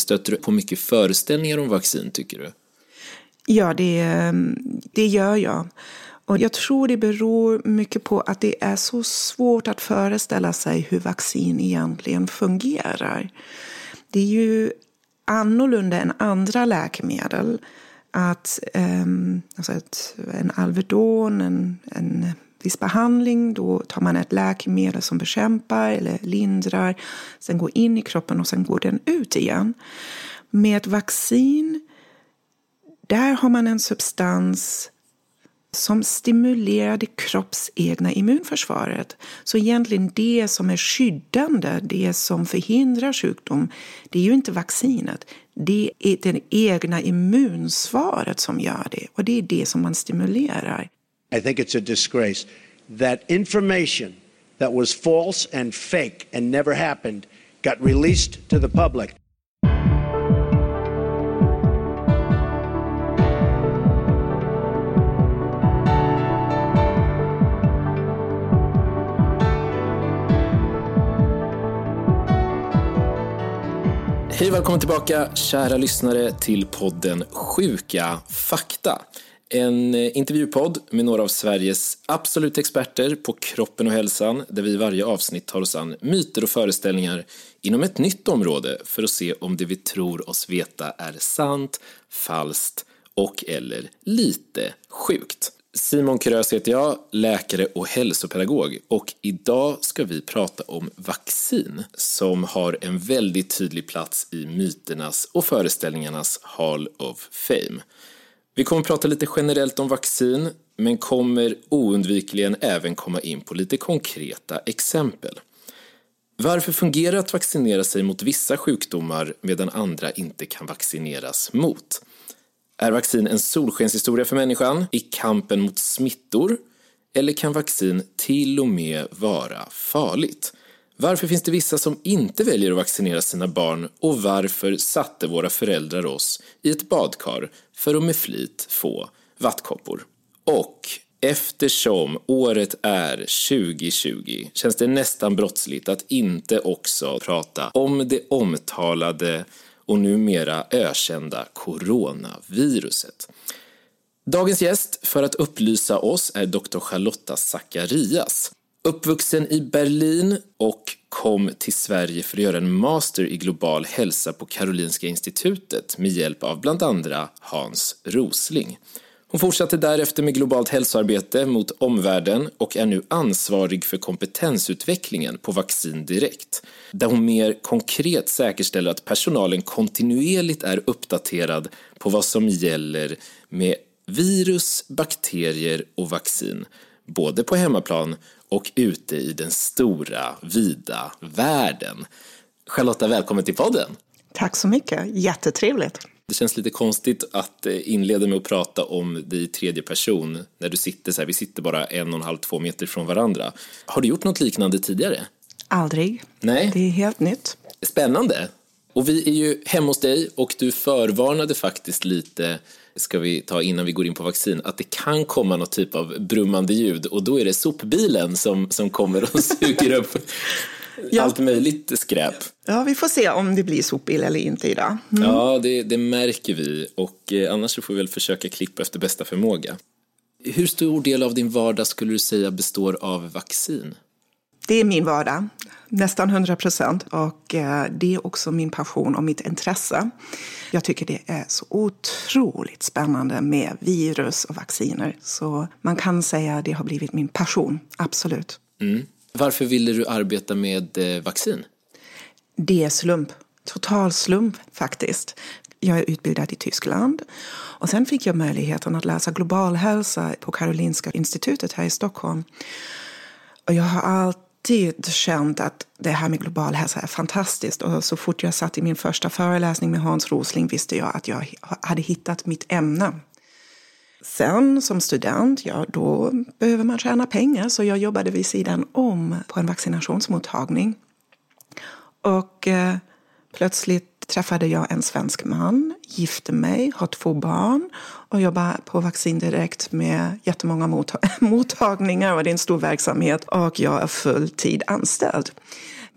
Stöter du på mycket föreställningar om vaccin, tycker du? Ja, det, ehm, det gör jag. Och jag tror det beror mycket på att det är så svårt att föreställa sig hur vaccin egentligen fungerar. Det är ju annorlunda än andra läkemedel. Att um, alltså ett, en Alvedon, en, en viss behandling, då tar man ett läkemedel som bekämpar eller lindrar, sen går in i kroppen och sen går den ut igen. Med ett vaccin, där har man en substans som stimulerar det kroppsegna immunförsvaret. Så egentligen det som är skyddande, det som förhindrar sjukdom, det är ju inte vaccinet. Det är det egna immunsvaret som gör det och det är det som man stimulerar. I think it's a disgrace that information that was false and fake and never happened got released to the public. Hej och välkommen tillbaka kära lyssnare till podden Sjuka fakta. En eh, intervjupodd med några av Sveriges absoluta experter på kroppen och hälsan där vi i varje avsnitt tar oss an myter och föreställningar inom ett nytt område för att se om det vi tror oss veta är sant, falskt och eller lite sjukt. Simon Krös heter jag, läkare och hälsopedagog och idag ska vi prata om vaccin som har en väldigt tydlig plats i myternas och föreställningarnas Hall of Fame. Vi kommer prata lite generellt om vaccin men kommer oundvikligen även komma in på lite konkreta exempel. Varför fungerar det att vaccinera sig mot vissa sjukdomar medan andra inte kan vaccineras mot? Är vaccin en solskenshistoria för människan i kampen mot smittor? Eller kan vaccin till och med vara farligt? Varför finns det vissa som inte väljer att vaccinera sina barn och varför satte våra föräldrar oss i ett badkar för att med flit få vattkoppor? Och eftersom året är 2020 känns det nästan brottsligt att inte också prata om det omtalade och numera ökända coronaviruset. Dagens gäst för att upplysa oss är Dr. Charlotta Zacharias. Uppvuxen i Berlin och kom till Sverige för att göra en master i global hälsa på Karolinska institutet med hjälp av bland andra Hans Rosling. Hon fortsatte därefter med globalt hälsoarbete mot omvärlden och är nu ansvarig för kompetensutvecklingen på Vaccin Direkt, där hon mer konkret säkerställer att personalen kontinuerligt är uppdaterad på vad som gäller med virus, bakterier och vaccin, både på hemmaplan och ute i den stora, vida världen. Charlotta, välkommen till podden! Tack så mycket, jättetrevligt! Det känns lite konstigt att eh, inleda med att prata om dig i tredje person när du sitter så här, vi sitter bara en och en halv, två meter från varandra. Har du gjort något liknande tidigare? Aldrig. Nej. Det är helt nytt. Spännande. Och vi är ju hemma hos dig och du förvarnade faktiskt lite, ska vi ta innan vi går in på vaccin, att det kan komma något typ av brummande ljud och då är det sopbilen som, som kommer och suger upp ja. allt möjligt skräp. Ja, vi får se om det blir sopbil eller inte idag. Mm. Ja, det, det, märker vi och eh, annars får vi väl försöka klippa efter bästa förmåga. Hur stor del av din vardag skulle du säga består av vaccin? Det är min vardag, nästan 100 procent. Och eh, det är också min passion och mitt intresse. Jag tycker det är så otroligt spännande med virus och vacciner. Så man kan säga att det har blivit min passion, absolut. Mm. Varför ville du arbeta med eh, vaccin? Det är slump. Total slump faktiskt. Jag är utbildad i Tyskland och sen fick jag möjligheten att läsa global hälsa på Karolinska institutet här i Stockholm. Och jag har alltid känt att det här med global hälsa är fantastiskt och så fort jag satt i min första föreläsning med Hans Rosling visste jag att jag hade hittat mitt ämne. Sen som student, ja då behöver man tjäna pengar så jag jobbade vid sidan om på en vaccinationsmottagning. Och eh, plötsligt träffade jag en svensk man, gifte mig, har två barn och jobbar på Vaccin Direkt med jättemånga mottag mottagningar och det är en stor verksamhet och jag är fulltid anställd.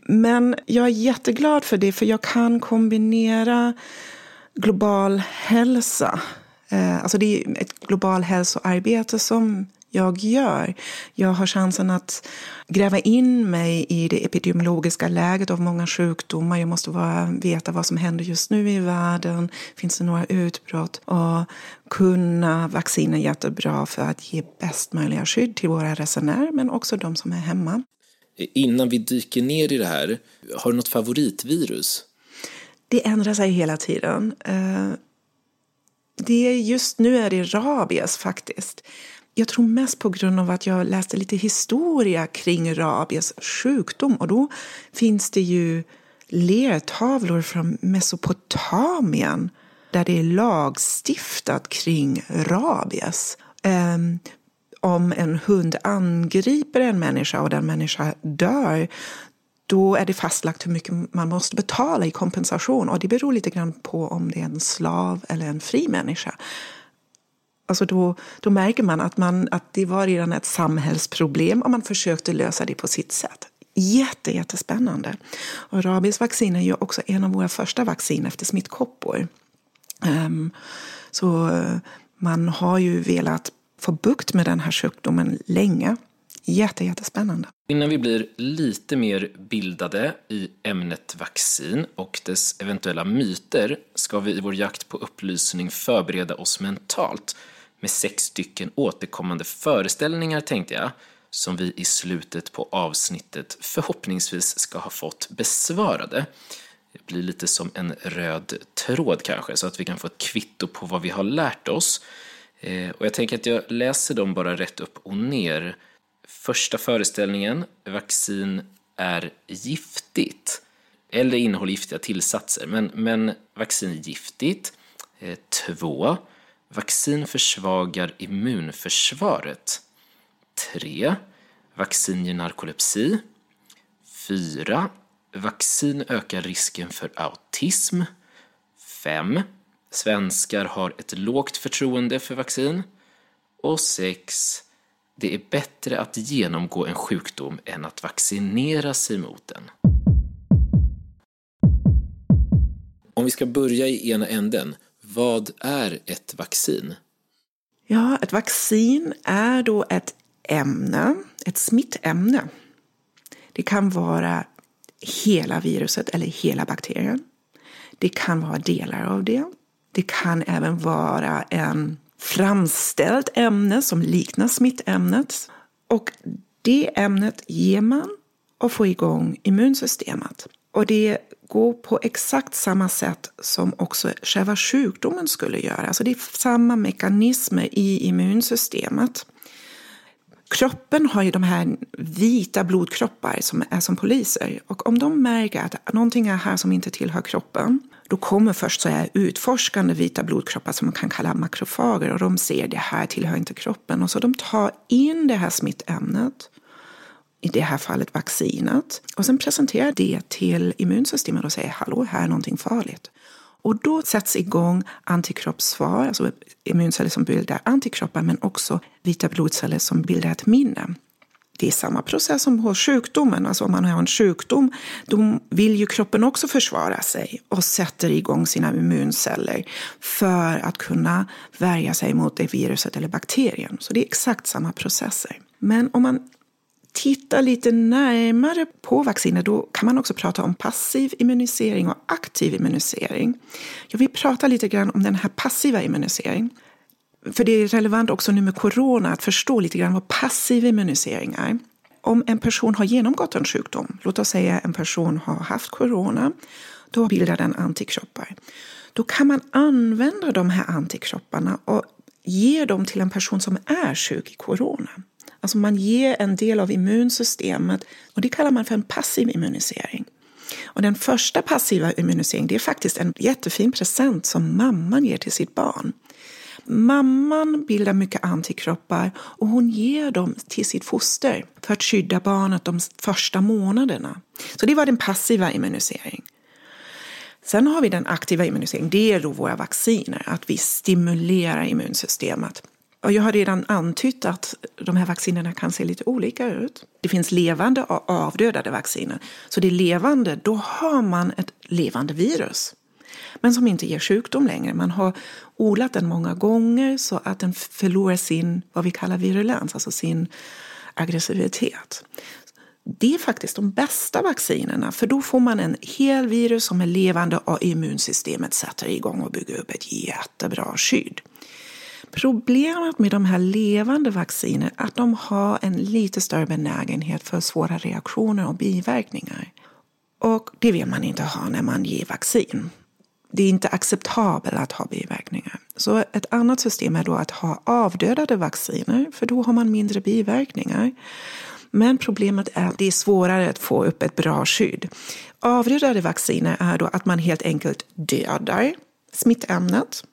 Men jag är jätteglad för det, för jag kan kombinera global hälsa. Eh, alltså det är ett global hälsoarbete som jag gör. Jag har chansen att gräva in mig i det epidemiologiska läget av många sjukdomar. Jag måste vara, veta vad som händer just nu i världen. Finns det några utbrott? Och kunna vaccinen jättebra för att ge bäst möjliga skydd till våra resenärer men också de som är hemma. Innan vi dyker ner i det här, har du något favoritvirus? Det ändrar sig hela tiden. Eh, det är just nu är det rabies faktiskt. Jag tror mest på grund av att jag läste lite historia kring rabies sjukdom och då finns det ju lertavlor från Mesopotamien där det är lagstiftat kring rabies. Um, om en hund angriper en människa och den människa dör då är det fastlagt hur mycket man måste betala i kompensation och det beror lite grann på om det är en slav eller en fri människa. Alltså då, då märker man att, man att det var redan ett samhällsproblem och man försökte lösa det på sitt sätt. Jätte, jättespännande. Och rabiesvaccin är ju också en av våra första vaccin efter smittkoppor. Um, så eh, man har ju velat få bukt med den här sjukdomen länge. Jätte, jättespännande. Innan vi blir lite mer bildade i ämnet vaccin och dess eventuella myter ska vi i vår jakt på upplysning förbereda oss mentalt med sex stycken återkommande föreställningar tänkte jag, som vi i slutet på avsnittet förhoppningsvis ska ha fått besvarade. Det blir lite som en röd tråd kanske, så att vi kan få ett kvitto på vad vi har lärt oss. Eh, och jag tänker att jag läser dem bara rätt upp och ner. Första föreställningen, vaccin är giftigt. Eller innehåller giftiga tillsatser, men, men vaccin är giftigt. Eh, två, Vaccin försvagar immunförsvaret. 3. Vaccin ger narkolepsi. 4. Vaccin ökar risken för autism. 5. Svenskar har ett lågt förtroende för vaccin. Och 6. Det är bättre att genomgå en sjukdom än att vaccinera sig mot den. Om vi ska börja i ena änden, vad är ett vaccin? Ja, ett vaccin är då ett ämne, ett smittämne. Det kan vara hela viruset eller hela bakterien. Det kan vara delar av det. Det kan även vara en framställt ämne som liknar smittämnet. Och det ämnet ger man och får igång immunsystemet. Och det gå på exakt samma sätt som också själva sjukdomen skulle göra. Alltså det är samma mekanismer i immunsystemet. Kroppen har ju de här vita blodkroppar som är som poliser. Och om de märker att någonting är här som inte tillhör kroppen, då kommer först så här utforskande vita blodkroppar som man kan kalla makrofager och de ser det här tillhör inte kroppen. Och så de tar in det här smittämnet i det här fallet vaccinet. Och sen presenterar det till immunsystemet och säger hallå, här är någonting farligt. Och då sätts igång antikroppssvar, alltså immunceller som bildar antikroppar men också vita blodceller som bildar ett minne. Det är samma process som hos sjukdomen. Alltså om man har en sjukdom, då vill ju kroppen också försvara sig och sätter igång sina immunceller för att kunna värja sig mot det viruset eller bakterien. Så det är exakt samma processer. Men om man tittar lite närmare på vacciner då kan man också prata om passiv immunisering och aktiv immunisering. Jag vill prata lite grann om den här passiva immuniseringen. För det är relevant också nu med corona att förstå lite grann vad passiv immunisering är. Om en person har genomgått en sjukdom, låt oss säga en person har haft corona, då bildar den antikroppar. Då kan man använda de här antikropparna och ge dem till en person som är sjuk i corona. Alltså man ger en del av immunsystemet och det kallar man för en passiv immunisering. Och den första passiva immuniseringen det är faktiskt en jättefin present som mamman ger till sitt barn. Mamman bildar mycket antikroppar och hon ger dem till sitt foster för att skydda barnet de första månaderna. Så det var den passiva immuniseringen. Sen har vi den aktiva immuniseringen, det är då våra vacciner, att vi stimulerar immunsystemet. Och jag har redan antytt att de här vaccinerna kan se lite olika ut. Det finns levande och avdödade vacciner. Så det är levande, då har man ett levande virus. Men som inte ger sjukdom längre. Man har odlat den många gånger så att den förlorar sin, vad vi kallar virulens, alltså sin aggressivitet. Det är faktiskt de bästa vaccinerna, för då får man en hel virus som är levande och immunsystemet sätter igång och bygger upp ett jättebra skydd. Problemet med de här levande vaccinerna är att de har en lite större benägenhet för svåra reaktioner och biverkningar. Och det vill man inte ha när man ger vaccin. Det är inte acceptabelt att ha biverkningar. Så ett annat system är då att ha avdödade vacciner, för då har man mindre biverkningar. Men problemet är att det är svårare att få upp ett bra skydd. Avdödade vacciner är då att man helt enkelt dödar smittämnet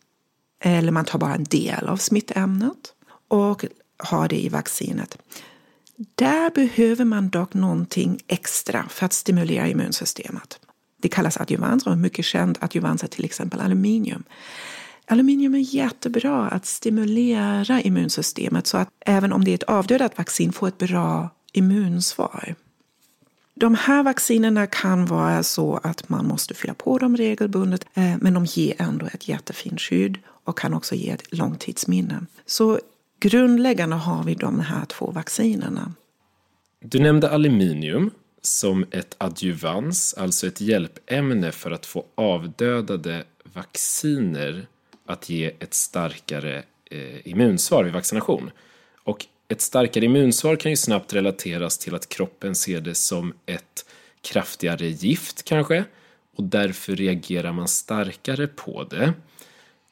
eller man tar bara en del av smittämnet och har det i vaccinet. Där behöver man dock någonting extra för att stimulera immunsystemet. Det kallas adjuvans och en mycket känd adjuvans är till exempel aluminium. Aluminium är jättebra att stimulera immunsystemet så att även om det är ett avdödat vaccin får ett bra immunsvar. De här vaccinerna kan vara så att man måste fylla på dem regelbundet eh, men de ger ändå ett jättefint skydd och kan också ge ett långtidsminne. Så grundläggande har vi de här två vaccinerna. Du nämnde aluminium som ett adjuvans, alltså ett hjälpämne för att få avdödade vacciner att ge ett starkare eh, immunsvar vid vaccination. Och ett starkare immunsvar kan ju snabbt relateras till att kroppen ser det som ett kraftigare gift kanske och därför reagerar man starkare på det.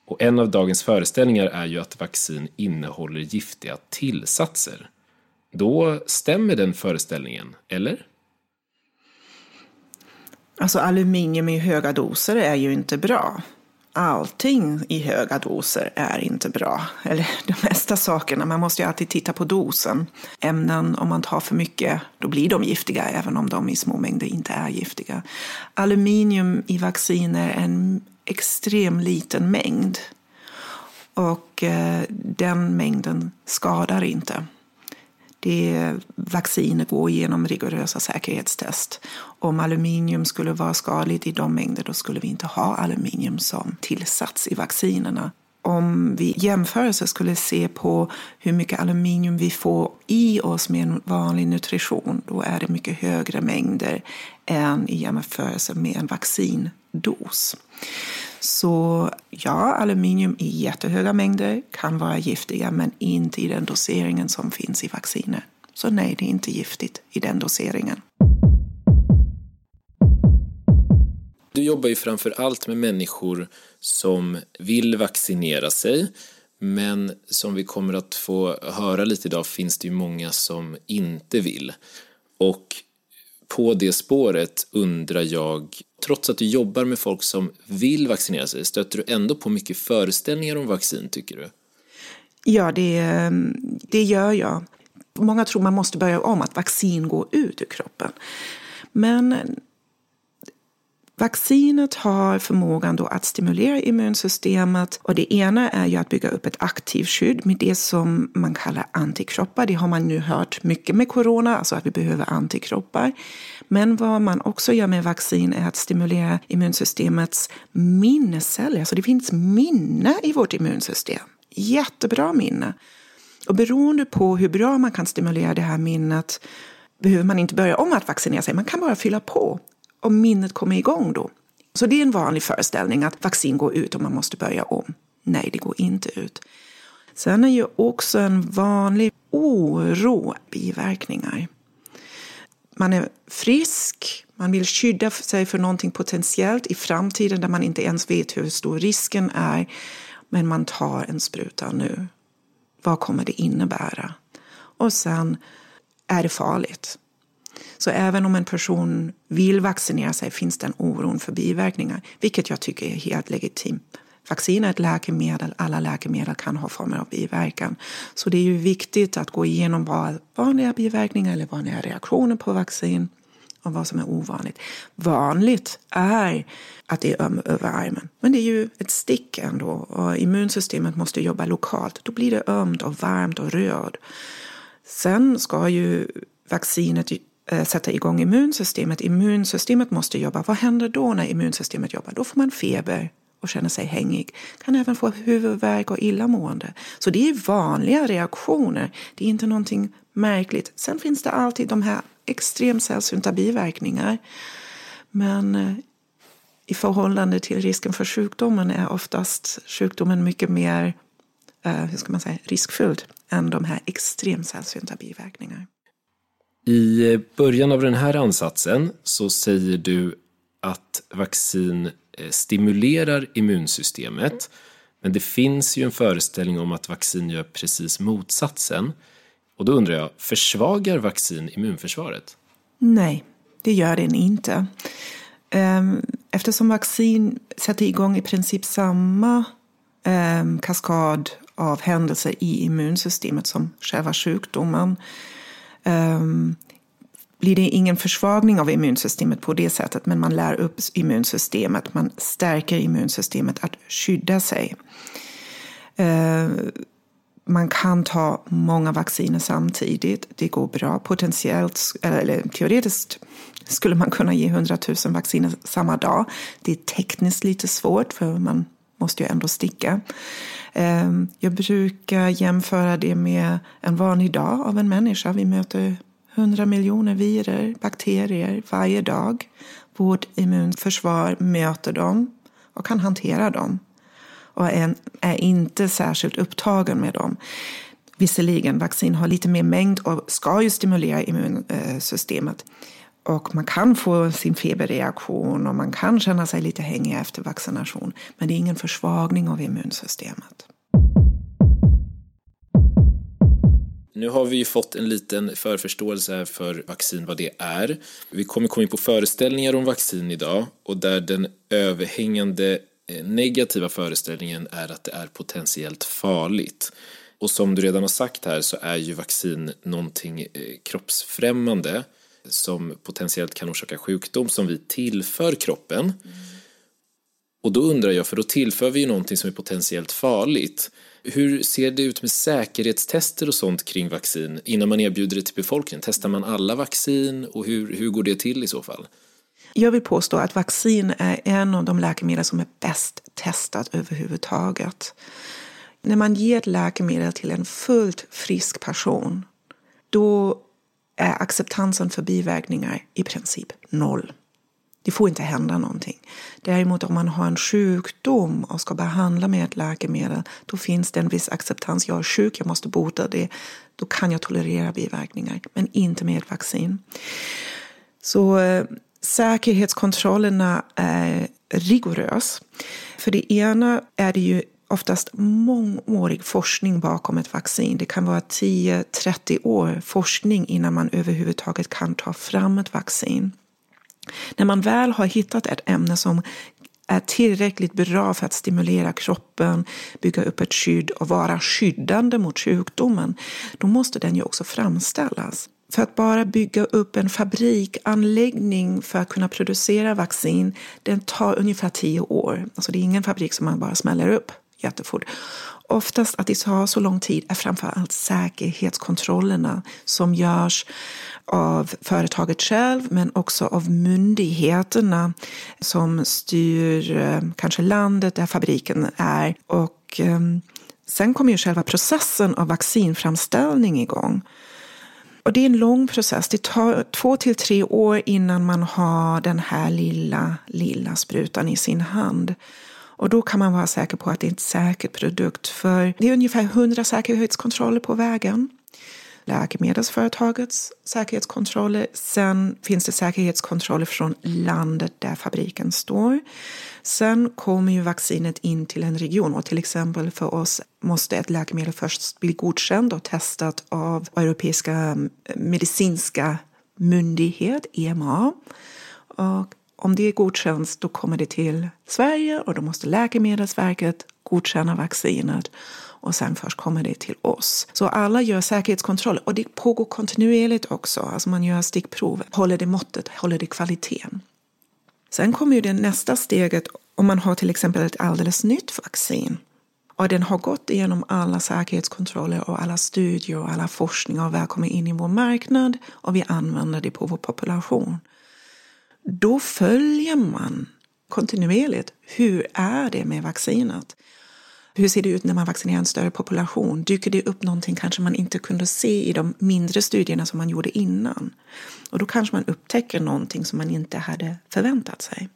Och en av dagens föreställningar är ju att vaccin innehåller giftiga tillsatser. Då stämmer den föreställningen, eller? Alltså aluminium i höga doser är ju inte bra allting i höga doser är inte bra. Eller de mesta sakerna. Man måste ju alltid titta på dosen. Ämnen, om man tar för mycket, då blir de giftiga även om de i små mängder inte är giftiga. Aluminium i vacciner är en extrem liten mängd. Och eh, den mängden skadar inte det vacciner går igenom rigorösa säkerhetstest. Om aluminium skulle vara skadligt i de mängder då skulle vi inte ha aluminium som tillsats i vaccinerna. Om vi jämförelse skulle se på hur mycket aluminium vi får i oss med en vanlig nutrition, då är det mycket högre mängder än i jämförelse med en vaccindos. Så ja, aluminium i jättehöga mängder kan vara giftiga men inte i den doseringen som finns i vacciner. Så nej, det är inte giftigt i den doseringen. Du jobbar ju framför allt med människor som vill vaccinera sig men som vi kommer att få höra lite idag finns det ju många som inte vill. Och på det spåret undrar jag, trots att du jobbar med folk som vill vaccinera sig, stöter du ändå på mycket föreställningar om vaccin tycker du? Ja, det, det gör jag. Många tror man måste börja om, att vaccin går ut ur kroppen. Men Vaccinet har förmågan då att stimulera immunsystemet och det ena är ju att bygga upp ett aktivt skydd med det som man kallar antikroppar. Det har man nu hört mycket med corona, alltså att vi behöver antikroppar. Men vad man också gör med vaccin är att stimulera immunsystemets minnesceller. Alltså det finns minne i vårt immunsystem. Jättebra minne. Och beroende på hur bra man kan stimulera det här minnet behöver man inte börja om att vaccinera sig, man kan bara fylla på om minnet kommer igång då. Så det är en vanlig föreställning att vaccin går ut och man måste börja om. Nej, det går inte ut. Sen är ju också en vanlig oro biverkningar. Man är frisk, man vill skydda sig för någonting potentiellt i framtiden där man inte ens vet hur stor risken är. Men man tar en spruta nu. Vad kommer det innebära? Och sen är det farligt. Så även om en person vill vaccinera sig finns den oron för biverkningar, vilket jag tycker är helt legitimt. Vaccin är ett läkemedel, alla läkemedel kan ha former av biverkan. Så det är ju viktigt att gå igenom vad vanliga biverkningar eller vanliga reaktioner på vaccin och vad som är ovanligt. Vanligt är att det är öm över armen. Men det är ju ett stick ändå och immunsystemet måste jobba lokalt. Då blir det ömt och varmt och röd. Sen ska ju vaccinet Eh, sätta igång immunsystemet. Immunsystemet måste jobba. Vad händer då när immunsystemet jobbar? Då får man feber och känner sig hängig. Kan även få huvudvärk och illamående. Så det är vanliga reaktioner. Det är inte någonting märkligt. Sen finns det alltid de här extremt sällsynta biverkningar. Men eh, i förhållande till risken för sjukdomen är oftast sjukdomen mycket mer eh, hur ska man säga, riskfylld än de här extremt sällsynta biverkningarna. I början av den här ansatsen så säger du att vaccin eh, stimulerar immunsystemet. Men det finns ju en föreställning om att vaccin gör precis motsatsen. Och då undrar jag, försvagar vaccin immunförsvaret? Nej, det gör den inte. Ehm, eftersom vaccin sätter igång i princip samma ehm, kaskad av händelser i immunsystemet som själva sjukdomen Ehm, blir det ingen försvagning av immunsystemet på det sättet men man lär upp immunsystemet, man stärker immunsystemet att skydda sig ehm, man kan ta många vacciner samtidigt. Det går bra. Potentiellt, eller teoretiskt skulle man kunna ge 100 000 vacciner samma dag. Det är tekniskt lite svårt för man måste ju ändå sticka. Ehm, jag brukar jämföra det med en vanlig dag av en människa. Vi möter 100 miljoner virer, bakterier varje dag. Vårt immunförsvar möter dem och kan hantera dem och är, är inte särskilt upptagen med dem. Visserligen, vaccin har lite mer mängd och ska ju stimulera immunsystemet. Och man kan få sin feberreaktion och man kan känna sig lite hängig efter vaccination. Men det är ingen försvagning av immunsystemet. Nu har vi ju fått en liten förförståelse för vaccin, vad det är. Vi kommer komma in på föreställningar om vaccin idag och där den överhängande eh, negativa föreställningen är att det är potentiellt farligt. Och som du redan har sagt här så är ju vaccin någonting eh, kroppsfrämmande som potentiellt kan orsaka sjukdom som vi tillför kroppen. Mm. Och då undrar jag, för då tillför vi ju någonting som är potentiellt farligt. Hur ser det ut med säkerhetstester och sånt kring vaccin innan man erbjuder det till befolkningen? Testar man alla vaccin och hur, hur går det till i så fall? Jag vill påstå att vaccin är en av de läkemedel som är bäst testat överhuvudtaget. När man ger ett läkemedel till en fullt frisk person då är acceptansen för biverkningar i princip noll. Det får inte hända någonting. Däremot om man har en sjukdom och ska behandla med ett läkemedel då finns det en viss acceptans. Jag är sjuk, jag måste bota det. Då kan jag tolerera biverkningar, men inte med ett vaccin. Så eh, säkerhetskontrollerna är rigorös. För det ena är det ju oftast mångårig forskning bakom ett vaccin. Det kan vara 10-30 år forskning innan man överhuvudtaget kan ta fram ett vaccin. När man väl har hittat ett ämne som är tillräckligt bra för att stimulera kroppen, bygga upp ett skydd och vara skyddande mot sjukdomen, då måste den ju också framställas. För att bara bygga upp en fabrikanläggning för att kunna producera vaccin, den tar ungefär tio år. Alltså det är ingen fabrik som man bara smäller upp jättefort. Oftast att det tar så lång tid är framför allt säkerhetskontrollerna som görs av företaget själv men också av myndigheterna som styr eh, kanske landet där fabriken är. Och ehm, sen kommer ju själva processen av vaccinframställning igång. Och det är en lång process. Det tar två till tre år innan man har den här lilla, lilla sprutan i sin hand. Och då kan man vara säker på att det är en säker produkt. För det är ungefär hundra säkerhetskontroller på vägen läkemedelsföretagets säkerhetskontroller. Sen finns det säkerhetskontroller från landet där fabriken står. Sen kommer ju vaccinet in till en region och till exempel för oss måste ett läkemedel först bli godkänt och testat av Europeiska medicinska myndighet, EMA. Och om det godkänns då kommer det till Sverige och då måste Läkemedelsverket godkänna vaccinet och sen först kommer det till oss. Så alla gör säkerhetskontroller och det pågår kontinuerligt också. Alltså man gör stickprov, håller det måttet, håller det kvaliteten. Sen kommer ju det nästa steget om man har till exempel ett alldeles nytt vaccin och den har gått igenom alla säkerhetskontroller och alla studier och alla forskningar och väl kommer in i vår marknad och vi använder det på vår population. Då följer man kontinuerligt hur är det med vaccinet. Hur ser det ut när man vaccinerar en större population? Dyker det upp någonting kanske man inte kunde se i de mindre studierna som man gjorde innan? Och då kanske man upptäcker någonting som man inte hade förväntat sig.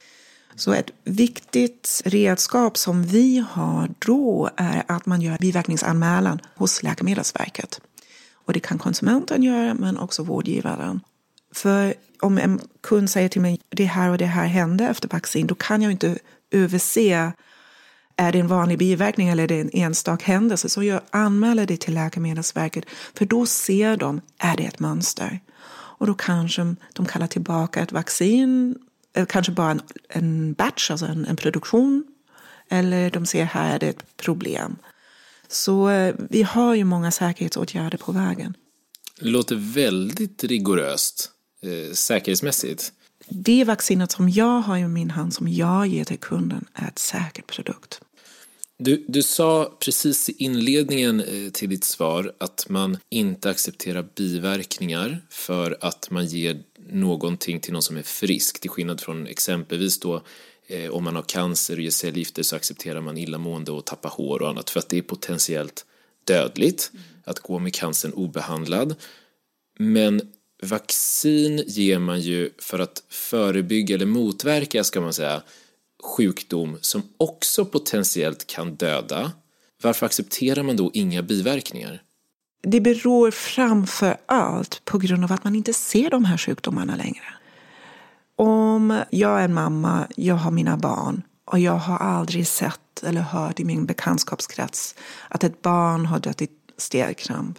Så ett viktigt redskap som vi har då är att man gör biverkningsanmälan hos Läkemedelsverket. Och det kan konsumenten göra men också vårdgivaren. För om en kund säger till mig det här och det här hände efter vaccin då kan jag inte överse är det en vanlig biverkning eller är det en enstaka händelse? Så jag anmäler det till Läkemedelsverket för då ser de, är det ett mönster? Och då kanske de kallar tillbaka ett vaccin, eh, kanske bara en, en batch, alltså en, en produktion. Eller de ser här är det ett problem. Så eh, vi har ju många säkerhetsåtgärder på vägen. Det låter väldigt rigoröst eh, säkerhetsmässigt. Det vaccinet som jag har i min hand, som jag ger till kunden, är ett säkert produkt. Du, du sa precis i inledningen eh, till ditt svar att man inte accepterar biverkningar för att man ger någonting till någon som är frisk, till skillnad från exempelvis då eh, om man har cancer och ger cellgifter så accepterar man illamående och tappa hår och annat för att det är potentiellt dödligt att gå med cancern obehandlad. Men vaccin ger man ju för att förebygga eller motverka, ska man säga, sjukdom som också potentiellt kan döda, varför accepterar man då inga biverkningar? Det beror framför allt på grund av att man inte ser de här sjukdomarna längre. Om jag är en mamma, jag har mina barn och jag har aldrig sett eller hört i min bekantskapskrets att ett barn har dött i stelkramp,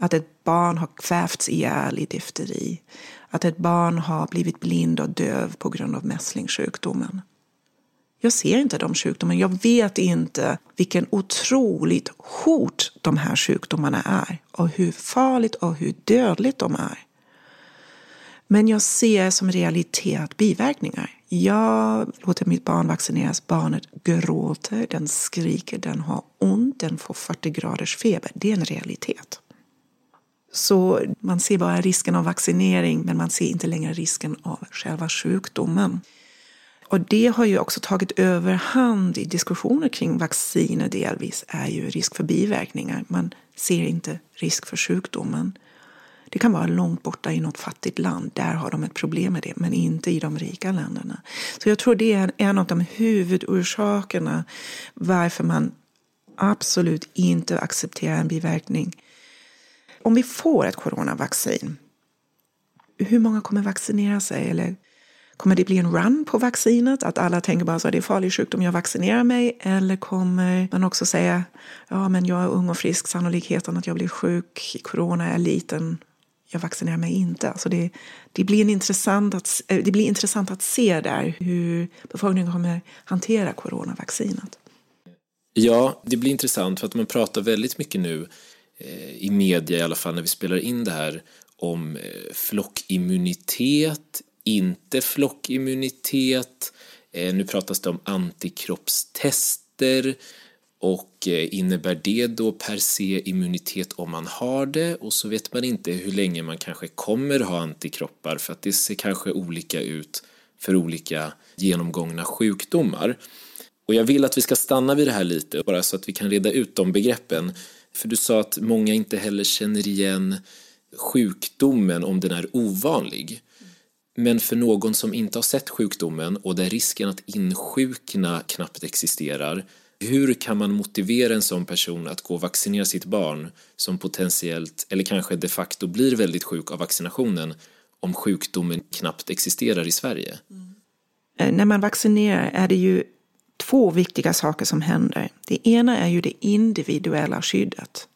att ett barn har kvävts ihjäl i difteri, att ett barn har blivit blind och döv på grund av mässlingssjukdomen. Jag ser inte de sjukdomarna. Jag vet inte vilken otroligt hot de här sjukdomarna är och hur farligt och hur dödligt de är. Men jag ser som realitet biverkningar. Jag låter mitt barn vaccineras. Barnet gråter, den skriker, den har ont, den får 40 graders feber. Det är en realitet. Så man ser bara risken av vaccinering men man ser inte längre risken av själva sjukdomen. Och det har ju också tagit överhand i diskussioner kring vacciner delvis, är ju risk för biverkningar. Man ser inte risk för sjukdomen. Det kan vara långt borta i något fattigt land, där har de ett problem med det, men inte i de rika länderna. Så jag tror det är en av de huvudorsakerna varför man absolut inte accepterar en biverkning. Om vi får ett coronavaccin, hur många kommer vaccinera sig? Eller Kommer det bli en run på vaccinet? Att alla tänker bara att det är farlig sjukdom, jag vaccinerar mig. Eller kommer man också säga, ja men jag är ung och frisk, sannolikheten att jag blir sjuk i corona är liten, jag vaccinerar mig inte. Alltså det, det, blir en intressant att, eh, det blir intressant att se där hur befolkningen kommer hantera coronavaccinet. Ja, det blir intressant för att man pratar väldigt mycket nu Eh, i media i alla fall när vi spelar in det här om eh, flockimmunitet inte flockimmunitet. Eh, nu pratas det om antikroppstester och innebär det då per se immunitet om man har det och så vet man inte hur länge man kanske kommer ha antikroppar för att det ser kanske olika ut för olika genomgångna sjukdomar. Och jag vill att vi ska stanna vid det här lite bara så att vi kan reda ut de begreppen. För du sa att många inte heller känner igen sjukdomen om den är ovanlig. Men för någon som inte har sett sjukdomen och där risken att insjukna knappt existerar, hur kan man motivera en sån person att gå och vaccinera sitt barn som potentiellt, eller kanske de facto blir väldigt sjuk av vaccinationen om sjukdomen knappt existerar i Sverige? Mm. Eh, när man vaccinerar är det ju två viktiga saker som händer. Det ena är ju det individuella skyddet.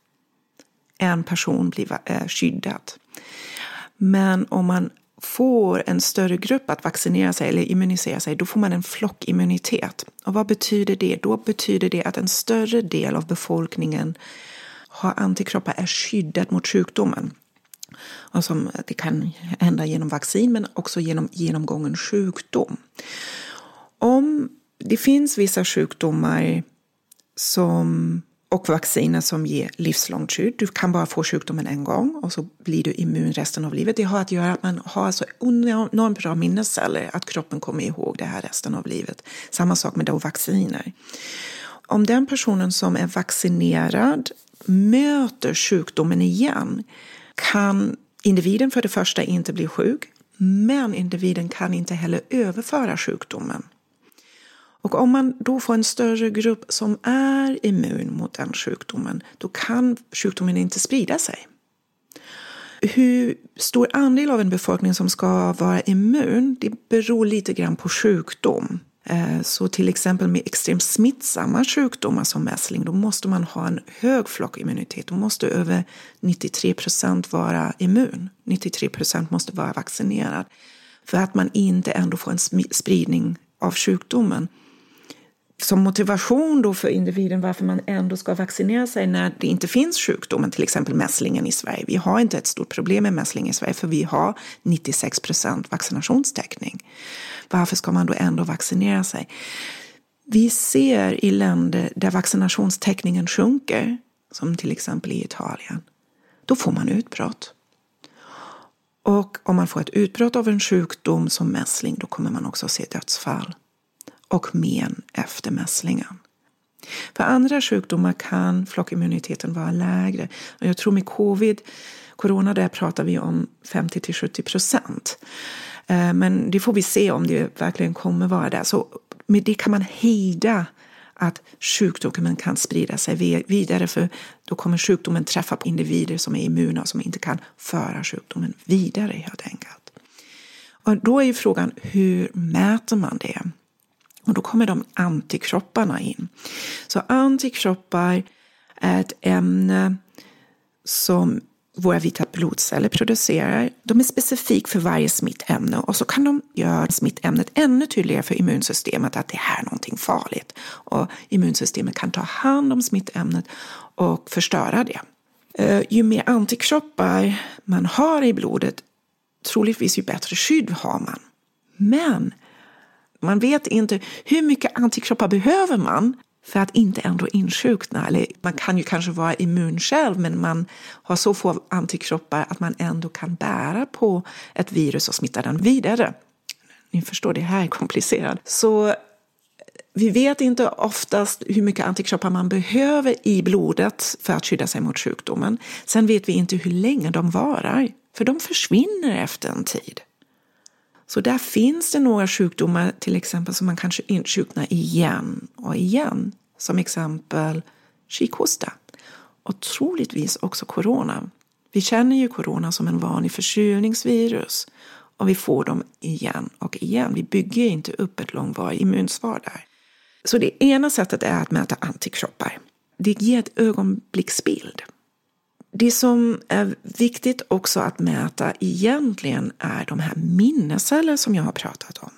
En person blir eh, skyddad. Men om man får en större grupp att vaccinera sig eller immunisera sig, då får man en flockimmunitet. Och vad betyder det? Då betyder det att en större del av befolkningen har antikroppar, är skyddad mot sjukdomen. Och som, det kan hända genom vaccin men också genom genomgången sjukdom. Om det finns vissa sjukdomar som och vacciner som ger livslångt skydd. Du kan bara få sjukdomen en gång och så blir du immun resten av livet. Det har att göra att man har så enormt bra minnesceller att kroppen kommer ihåg det här resten av livet. Samma sak med då vacciner. Om den personen som är vaccinerad möter sjukdomen igen kan individen för det första inte bli sjuk men individen kan inte heller överföra sjukdomen. Och om man då får en större grupp som är immun mot den sjukdomen, då kan sjukdomen inte sprida sig. Hur stor andel av en befolkning som ska vara immun, det beror lite grann på sjukdom. Eh, så till exempel med extremt smittsamma sjukdomar som mässling, då måste man ha en hög flockimmunitet. Då måste över 93 procent vara immun. 93 procent måste vara vaccinerad. För att man inte ändå får en spridning av sjukdomen som motivation då för individen varför man ändå ska vaccinera sig när det inte finns sjukdomen, till exempel mässlingen i Sverige. Vi har inte ett stort problem med mässling i Sverige för vi har 96 procent vaccinationstäckning. Varför ska man då ändå vaccinera sig? Vi ser i länder där vaccinationstäckningen sjunker, som till exempel i Italien, då får man utbrott. Och om man får ett utbrott av en sjukdom som mässling, då kommer man också se dödsfall och men efter mässlingen. För andra sjukdomar kan flockimmuniteten vara lägre. Och jag tror med covid, corona, där pratar vi om 50-70 procent. Eh, men det får vi se om det verkligen kommer vara där. Så med det kan man hejda att sjukdomen kan sprida sig vidare för då kommer sjukdomen träffa individer som är immuna och som inte kan föra sjukdomen vidare helt enkelt. Och då är ju frågan hur mäter man det? Och då kommer de antikropparna in. Så antikroppar är ett ämne som våra vita blodceller producerar. De är specifika för varje smittämne och så kan de göra smittämnet ännu tydligare för immunsystemet att det här är någonting farligt. Och immunsystemet kan ta hand om smittämnet och förstöra det. Eh, ju mer antikroppar man har i blodet, troligtvis ju bättre skydd har man. Men man vet inte hur mycket antikroppar behöver man för att inte ändå insjukna. Eller man kan ju kanske vara immun själv men man har så få antikroppar att man ändå kan bära på ett virus och smitta den vidare. Ni förstår, det här är komplicerat. Så vi vet inte oftast hur mycket antikroppar man behöver i blodet för att skydda sig mot sjukdomen. Sen vet vi inte hur länge de varar, för de försvinner efter en tid. Så där finns det några sjukdomar till exempel som man kanske insjuknar igen och igen. Som exempel kikhosta och troligtvis också corona. Vi känner ju corona som en vanlig förkylningsvirus och vi får dem igen och igen. Vi bygger inte upp ett långvarigt immunsvar där. Så det ena sättet är att mäta antikroppar. Det ger ett ögonblicksbild. Det som är viktigt också att mäta egentligen är de här minnesceller som jag har pratat om.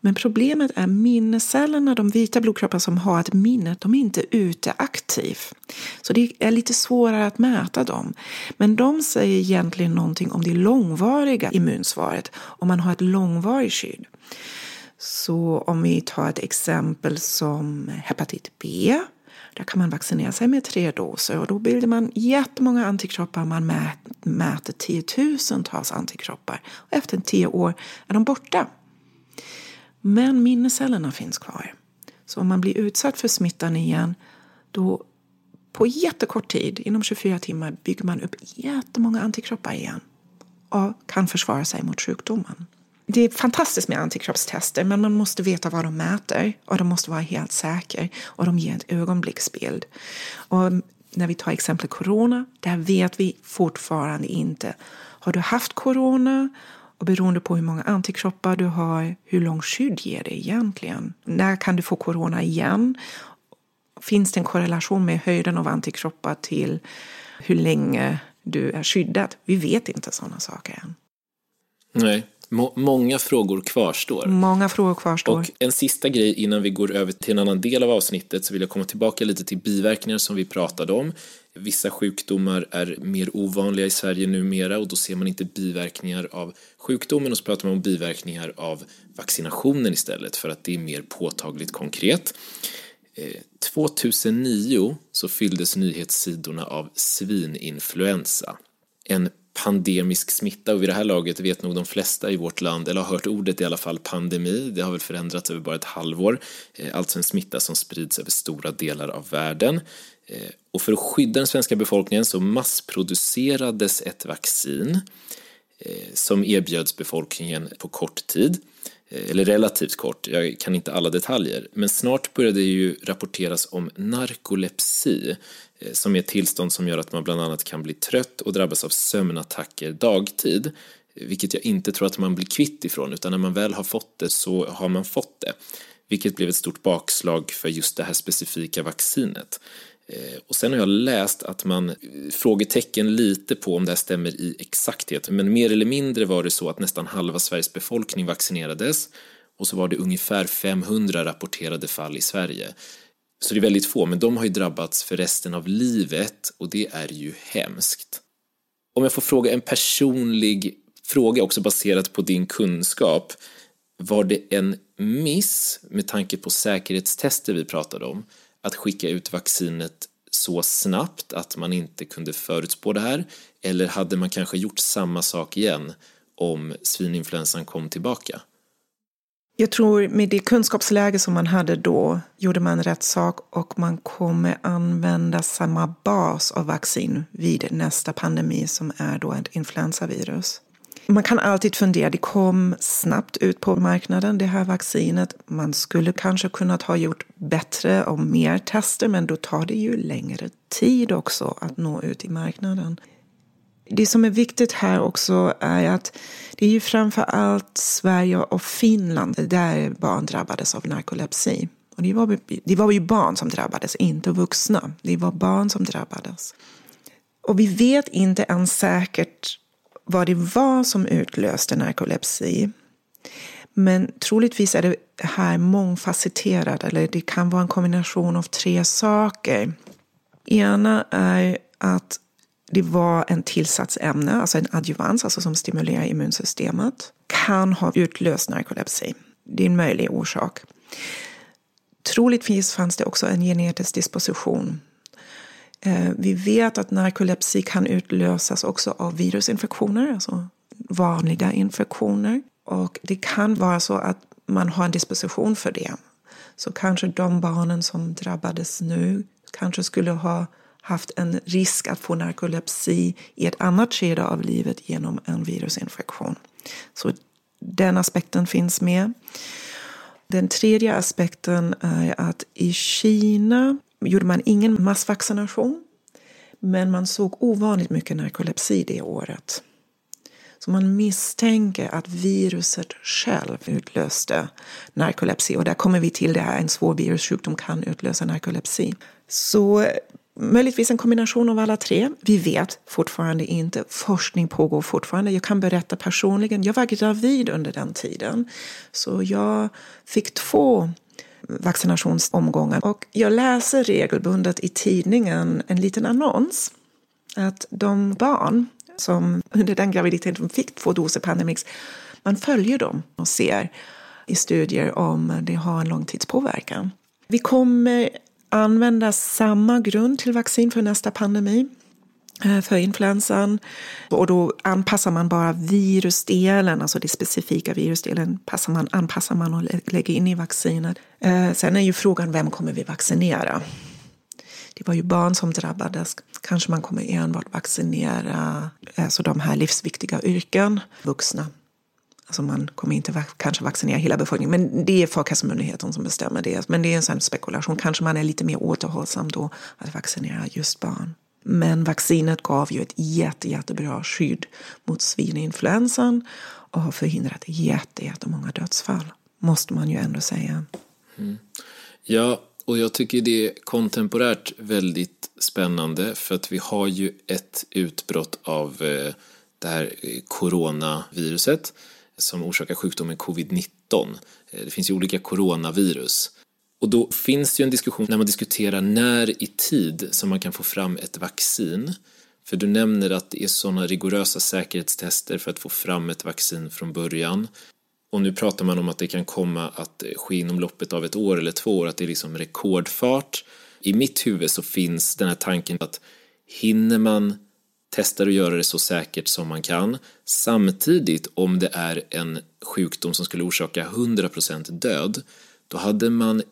Men problemet är minnescellerna, de vita blodkroppar som har ett minne, de är inte ute aktivt. Så det är lite svårare att mäta dem. Men de säger egentligen någonting om det långvariga immunsvaret, om man har ett långvarigt skydd. Så om vi tar ett exempel som hepatit B där kan man vaccinera sig med tre doser och då bildar man jättemånga antikroppar. Man mäter tiotusentals antikroppar och efter tio år är de borta. Men minnescellerna finns kvar. Så om man blir utsatt för smittan igen då på jättekort tid, inom 24 timmar, bygger man upp jättemånga antikroppar igen och kan försvara sig mot sjukdomen. Det är fantastiskt med antikroppstester men man måste veta vad de mäter och de måste vara helt säkra och de ger en ögonblicksbild. Och när vi tar exempel corona, där vet vi fortfarande inte. Har du haft corona och beroende på hur många antikroppar du har, hur lång skydd ger det egentligen? När kan du få corona igen? Finns det en korrelation med höjden av antikroppar till hur länge du är skyddad? Vi vet inte sådana saker än. Nej, Må många frågor kvarstår. Många frågor kvarstår. Och en sista grej innan vi går över till en annan del av avsnittet så vill jag komma tillbaka lite till biverkningar som vi pratade om. Vissa sjukdomar är mer ovanliga i Sverige numera och då ser man inte biverkningar av sjukdomen och så pratar man om biverkningar av vaccinationen istället för att det är mer påtagligt konkret. 2009 eh, så fylldes nyhetssidorna av svininfluensa. En pandemisk smitta och vid det här laget vet nog de flesta i vårt land, eller har hört ordet i alla fall, pandemi. Det har väl förändrats över bara ett halvår. Eh, alltså en smitta som sprids över stora delar av världen. Eh, och för att skydda den svenska befolkningen så massproducerades ett vaccin eh, som erbjöds befolkningen på kort tid eller relativt kort, jag kan inte alla detaljer, men snart började det ju rapporteras om narkolepsi Eh, som är ett tillstånd som gör att man bland annat kan bli trött och drabbas av sömnattacker dagtid, vilket jag inte tror att man blir kvitt ifrån, utan när man väl har fått det så har man fått det, vilket blev ett stort bakslag för just det här specifika vaccinet. Eh, och sen har jag läst att man eh, frågetecken lite på om det här stämmer i exakthet, men mer eller mindre var det så att nästan halva Sveriges befolkning vaccinerades och så var det ungefär 500 rapporterade fall i Sverige. Så det är väldigt få, men de har ju drabbats för resten av livet och det är ju hemskt. Om jag får fråga en personlig fråga också baserat på din kunskap. Var det en miss med tanke på säkerhetstester vi pratade om att skicka ut vaccinet så snabbt att man inte kunde förutspå det här? Eller hade man kanske gjort samma sak igen om svininfluensan kom tillbaka? Jag tror med det kunskapsläge som man hade då gjorde man rätt sak och man kommer använda samma bas av vaccin vid nästa pandemi som är då ett influensavirus. Man kan alltid fundera, det kom snabbt ut på marknaden det här vaccinet. Man skulle kanske kunnat ha gjort bättre och mer tester men då tar det ju längre tid också att nå ut i marknaden det som är viktigt här också är att det är ju framför allt Sverige och Finland där barn drabbades av narkolepsi. Och det, var, det var ju barn som drabbades, inte vuxna. Det var barn som drabbades. Och vi vet inte ens säkert vad det var som utlöste narkolepsi. Men troligtvis är det här mångfacetterat, eller det kan vara en kombination av tre saker. Ena är att det var en tillsatsämne, alltså en adjuvans, alltså som stimulerar immunsystemet, kan ha utlöst narkolepsi. Det är en möjlig orsak. Troligtvis fanns det också en genetisk disposition. Eh, vi vet att narkolepsi kan utlösas också av virusinfektioner, alltså vanliga infektioner. Och det kan vara så att man har en disposition för det. Så kanske de barnen som drabbades nu kanske skulle ha haft en risk att få narkolepsi i ett annat skede av livet genom en virusinfektion. Så den aspekten finns med. Den tredje aspekten är att i Kina gjorde man ingen massvaccination men man såg ovanligt mycket narkolepsi det året. Så man misstänker att viruset själv utlöste narkolepsi. Och där kommer vi till det här, en svår virussjukdom kan utlösa narkolepsi. Så Möjligtvis en kombination av alla tre. Vi vet fortfarande inte. Forskning pågår fortfarande. Jag kan berätta personligen. Jag var gravid under den tiden. Så jag fick två vaccinationsomgångar. Och jag läser regelbundet i tidningen en liten annons. Att de barn som under den graviditeten fick två doser Pandemix, man följer dem och ser i studier om det har en långtidspåverkan. Vi kommer använda samma grund till vaccin för nästa pandemi eh, för influensan. Och då anpassar man bara virusdelen, alltså det specifika virusdelen, passar man, anpassar man och lägger in i vaccinet. Eh, sen är ju frågan, vem kommer vi vaccinera? Det var ju barn som drabbades. Kanske man kommer enbart vaccinera alltså de här livsviktiga yrken, vuxna Alltså man kommer inte kanske vaccinera hela befolkningen, men det är Folkhälsomyndigheten som bestämmer det. Men det är en sån spekulation. Kanske man är lite mer återhållsam då att vaccinera just barn. Men vaccinet gav ju ett jätte, jättebra skydd mot svininfluensan och har förhindrat jätte, jättemånga dödsfall. Måste man ju ändå säga. Mm. Ja, och jag tycker det är kontemporärt väldigt spännande för att vi har ju ett utbrott av eh, det här eh, coronaviruset som orsakar sjukdomen covid-19. Eh, det finns ju olika coronavirus. Och då finns det ju en diskussion när man diskuterar när i tid som man kan få fram ett vaccin. För du nämner att det är sådana rigorösa säkerhetstester för att få fram ett vaccin från början. Och nu pratar man om att det kan komma att ske inom loppet av ett år eller två år, att det är liksom rekordfart. I mitt huvud så finns den här tanken att hinner man testar att göra det så säkert som man kan samtidigt om det är en sjukdom som skulle orsaka 100% död då hade man,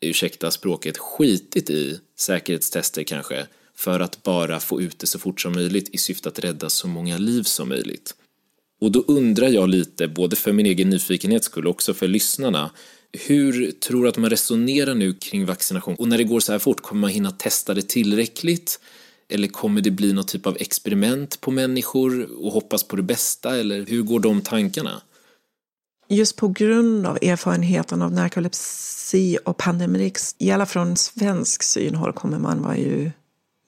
ursäkta språket, skitit i säkerhetstester kanske för att bara få ut det så fort som möjligt i syfte att rädda så många liv som möjligt. Och då undrar jag lite, både för min egen nyfikenhets skull och också för lyssnarna, hur tror du att man resonerar nu kring vaccination? Och när det går så här fort, kommer man hinna testa det tillräckligt? Eller kommer det bli någon typ av experiment på människor och hoppas på det bästa? Eller hur går de tankarna? Just på grund av erfarenheten av narkolepsi och pandemrix, i alla från svensk synhåll kommer man vara ju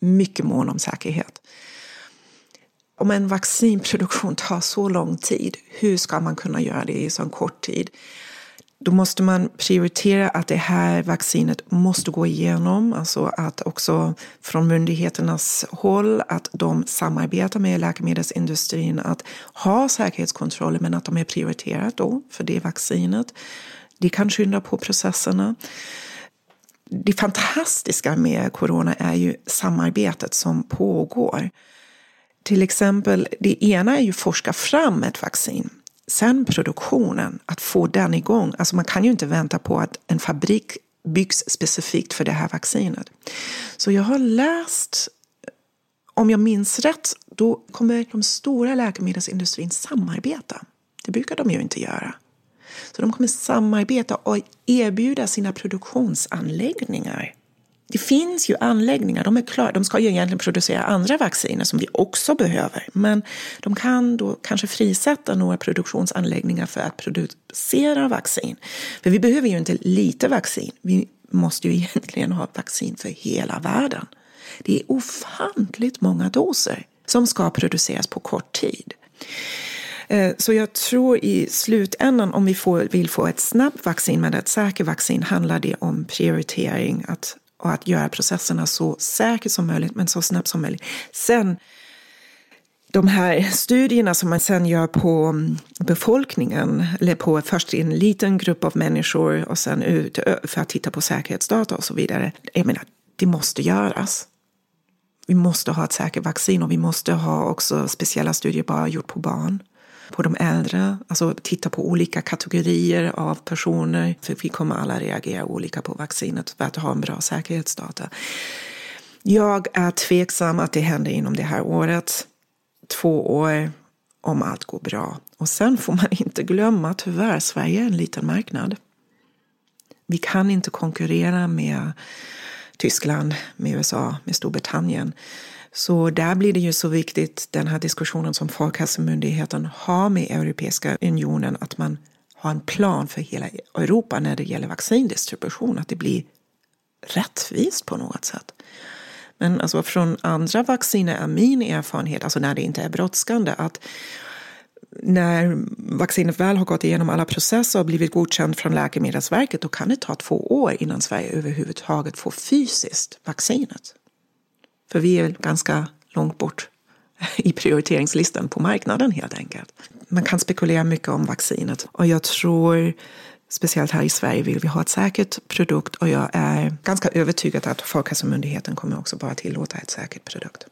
mycket mån om säkerhet. Om en vaccinproduktion tar så lång tid, hur ska man kunna göra det i så kort tid? Då måste man prioritera att det här vaccinet måste gå igenom, alltså att också från myndigheternas håll att de samarbetar med läkemedelsindustrin att ha säkerhetskontroller men att de är prioriterat då för det vaccinet. Det kan skynda på processerna. Det fantastiska med corona är ju samarbetet som pågår. Till exempel, det ena är ju att forska fram ett vaccin. Sen produktionen, att få den igång. Alltså man kan ju inte vänta på att en fabrik byggs specifikt för det här vaccinet. Så jag har läst, om jag minns rätt, då kommer de stora läkemedelsindustrin samarbeta. Det brukar de ju inte göra. Så de kommer samarbeta och erbjuda sina produktionsanläggningar det finns ju anläggningar, de är klara. De ska ju egentligen producera andra vacciner som vi också behöver. Men de kan då kanske frisätta några produktionsanläggningar för att producera vaccin. För vi behöver ju inte lite vaccin. Vi måste ju egentligen ha vaccin för hela världen. Det är ofantligt många doser som ska produceras på kort tid. Eh, så jag tror i slutändan om vi får, vill få ett snabbt vaccin med ett säkert vaccin handlar det om prioritering. Att och att göra processerna så säkert som möjligt men så snabbt som möjligt. Sen de här studierna som man sen gör på mm, befolkningen, eller på först en liten grupp av människor och sen ut för att titta på säkerhetsdata och så vidare. Jag menar, det måste göras. Vi måste ha ett säkert vaccin och vi måste ha också speciella studier bara gjort på barn på de äldre, alltså titta på olika kategorier av personer, för vi kommer alla reagera olika på vaccinet för att ha en bra säkerhetsdata. Jag är tveksam att det händer inom det här året, två år, om allt går bra. Och sen får man inte glömma, tyvärr, Sverige är en liten marknad. Vi kan inte konkurrera med Tyskland, med USA, med Storbritannien. Så där blir det ju så viktigt, den här diskussionen som Folkhälsomyndigheten har med Europeiska unionen, att man har en plan för hela Europa när det gäller vaccindistribution, att det blir rättvist på något sätt. Men alltså från andra vacciner är min erfarenhet, alltså när det inte är brådskande, att när vaccinet väl har gått igenom alla processer och blivit godkänt från Läkemedelsverket, då kan det ta två år innan Sverige överhuvudtaget får fysiskt vaccinet. För vi är ganska långt bort i prioriteringslistan på marknaden helt enkelt. Man kan spekulera mycket om vaccinet och jag tror speciellt här i Sverige vill vi ha ett säkert produkt och jag är ganska övertygad att Folkhälsomyndigheten kommer också bara tillåta ett säkert produkt.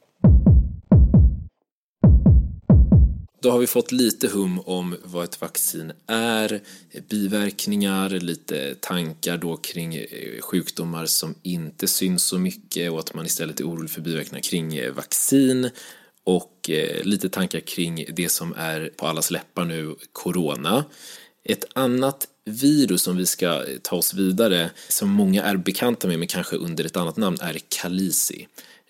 Då har vi fått lite hum om vad ett vaccin är, biverkningar, lite tankar då kring eh, sjukdomar som inte syns så mycket och att man istället är orolig för biverkningar kring eh, vaccin och eh, lite tankar kring det som är på allas läppar nu, corona. Ett annat virus som vi ska ta oss vidare, som många är bekanta med men kanske under ett annat namn, är Kalisi.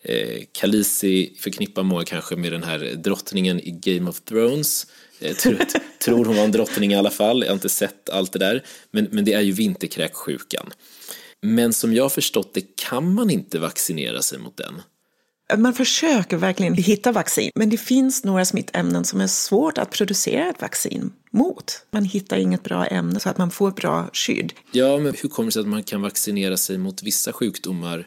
Eh, Khaleesi förknippar många kanske med den här drottningen i Game of Thrones. Eh, tror, tror hon var en drottning i alla fall, jag har inte sett allt det där. Men, men det är ju vinterkräksjukan. Men som jag har förstått det kan man inte vaccinera sig mot den. Man försöker verkligen hitta vaccin, men det finns några smittämnen som är svårt att producera ett vaccin mot. Man hittar inget bra ämne så att man får bra skydd. Ja, men hur kommer det sig att man kan vaccinera sig mot vissa sjukdomar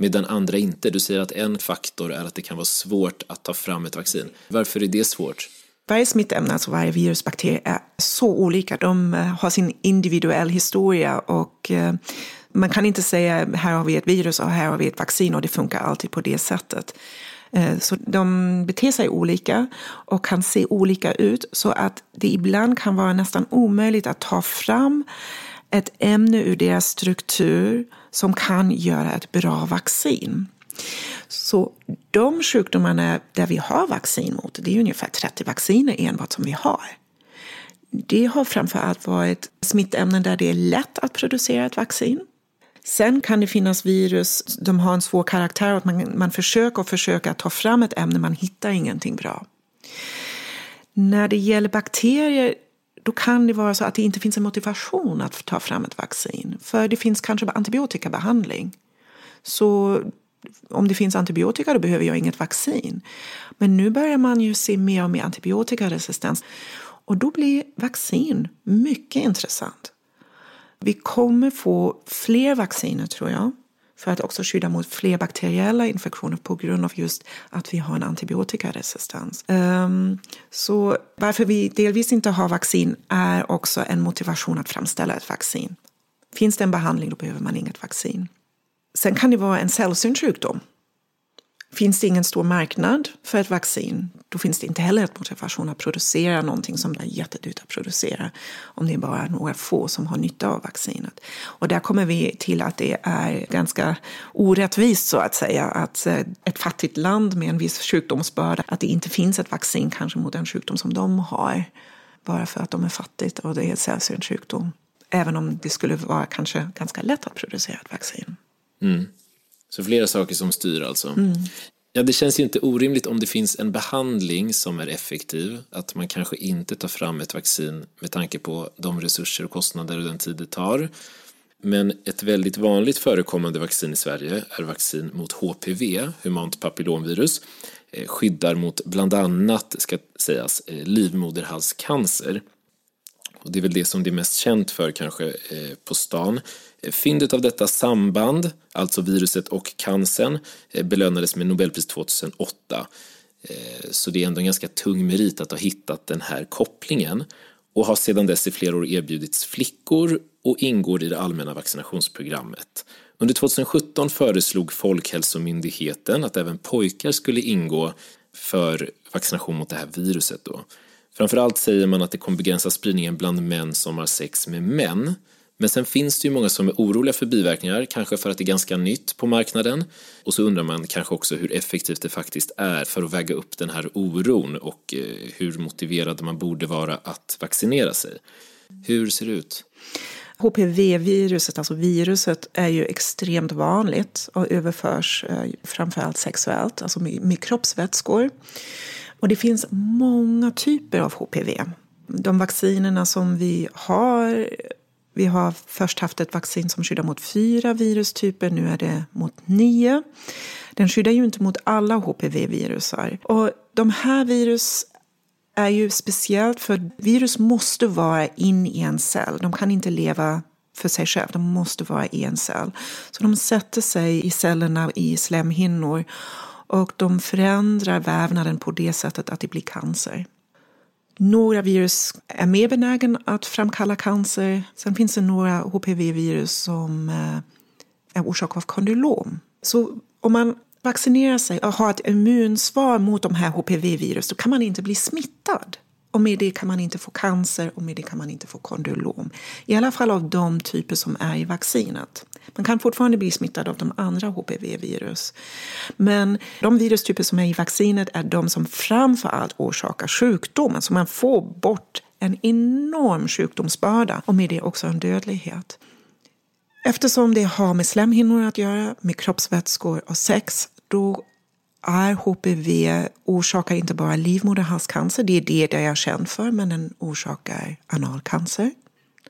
medan andra inte? Du säger att en faktor är att det kan vara svårt att ta fram ett vaccin. Varför är det svårt? Varje smittämne, alltså varje virus, bakterie, är så olika. De eh, har sin individuell historia och eh, man kan inte säga här har vi ett virus och här har vi ett vaccin och det funkar alltid på det sättet. Eh, så de beter sig olika och kan se olika ut så att det ibland kan vara nästan omöjligt att ta fram ett ämne ur deras struktur som kan göra ett bra vaccin. Så de sjukdomarna där vi har vaccin mot, det är ungefär 30 vacciner enbart som vi har. Det har framför allt varit smittämnen där det är lätt att producera ett vaccin. Sen kan det finnas virus, de har en svår karaktär och man, man försöker och försöker ta fram ett ämne, man hittar ingenting bra. När det gäller bakterier då kan det vara så att det inte finns en motivation att ta fram ett vaccin. För det finns kanske antibiotikabehandling. Så om det finns antibiotika då behöver jag inget vaccin. Men nu börjar man ju se mer och mer antibiotikaresistens. Och då blir vaccin mycket intressant. Vi kommer få fler vacciner tror jag för att också skydda mot fler bakteriella infektioner på grund av just att vi har en antibiotikaresistens. Um, så varför vi delvis inte har vaccin är också en motivation att framställa ett vaccin. Finns det en behandling då behöver man inget vaccin. Sen kan det vara en sällsynt sjukdom Finns det ingen stor marknad för ett vaccin, då finns det inte heller ett motivation att producera någonting som är jättedyrt att producera om det är bara några få som har nytta av vaccinet. Och där kommer vi till att det är ganska orättvist så att säga att eh, ett fattigt land med en viss sjukdomsbörda, att det inte finns ett vaccin kanske mot en sjukdom som de har bara för att de är fattigt och det är en sällsynt sjukdom. Även om det skulle vara kanske ganska lätt att producera ett vaccin. Mm. Så flera saker som styr alltså. Mm. Ja, det känns ju inte orimligt om det finns en behandling som är effektiv, att man kanske inte tar fram ett vaccin med tanke på de resurser och kostnader och den tid det tar. Men ett väldigt vanligt förekommande vaccin i Sverige är vaccin mot HPV, humant papillomvirus, eh, skyddar mot bland annat, ska sägas, eh, livmoderhalscancer. Och det är väl det som det är mest känt för kanske eh, på stan. Fyndet av detta samband, alltså viruset och cancern, eh, belönades med Nobelpris 2008. Eh, så det är ändå en ganska tung merit att ha hittat den här kopplingen och har sedan dess i flera år erbjudits flickor och ingår i det allmänna vaccinationsprogrammet. Under 2017 föreslog Folkhälsomyndigheten att även pojkar skulle ingå för vaccination mot det här viruset. Då. Framförallt säger man att det kommer begränsa spridningen bland män som har sex med män. Men sen finns det ju många som är oroliga för biverkningar, kanske för att det är ganska nytt på marknaden. Och så undrar man kanske också hur effektivt det faktiskt är för att väga upp den här oron och eh, hur motiverad man borde vara att vaccinera sig. Hur ser det ut? HPV-viruset, alltså viruset, är ju extremt vanligt och överförs eh, framförallt sexuellt, alltså med kroppsvätskor. Och det finns många typer av HPV. De vaccinerna som vi har vi har först haft ett vaccin som skyddar mot fyra virustyper, nu är det mot nio. Den skyddar ju inte mot alla HPV-virusar. Och de här virus är ju speciellt för virus måste vara in i en cell. De kan inte leva för sig själv, de måste vara i en cell. Så de sätter sig i cellerna i slemhinnor och de förändrar vävnaden på det sättet att det blir cancer. Några virus är mer benägna att framkalla cancer. Sen finns det några HPV-virus som eh, är orsak av kondylom. Så om man vaccinerar sig och har ett immunsvar mot de här HPV-virus då kan man inte bli smittad. Och med det kan man inte få cancer och med det kan man inte få kondylom. I alla fall av de typer som är i vaccinet. Man kan fortfarande bli smittad av de andra HPV-virus. Men de virustyper som är i vaccinet är de som framför allt orsakar sjukdomen. Så man får bort en enorm sjukdomsbörda och med det också en dödlighet. Eftersom det har med slemhinnor att göra, med kroppsvätskor och sex, då är HPV orsakar inte bara livmoderhalscancer, det är det jag är känd för, men den orsakar analcancer,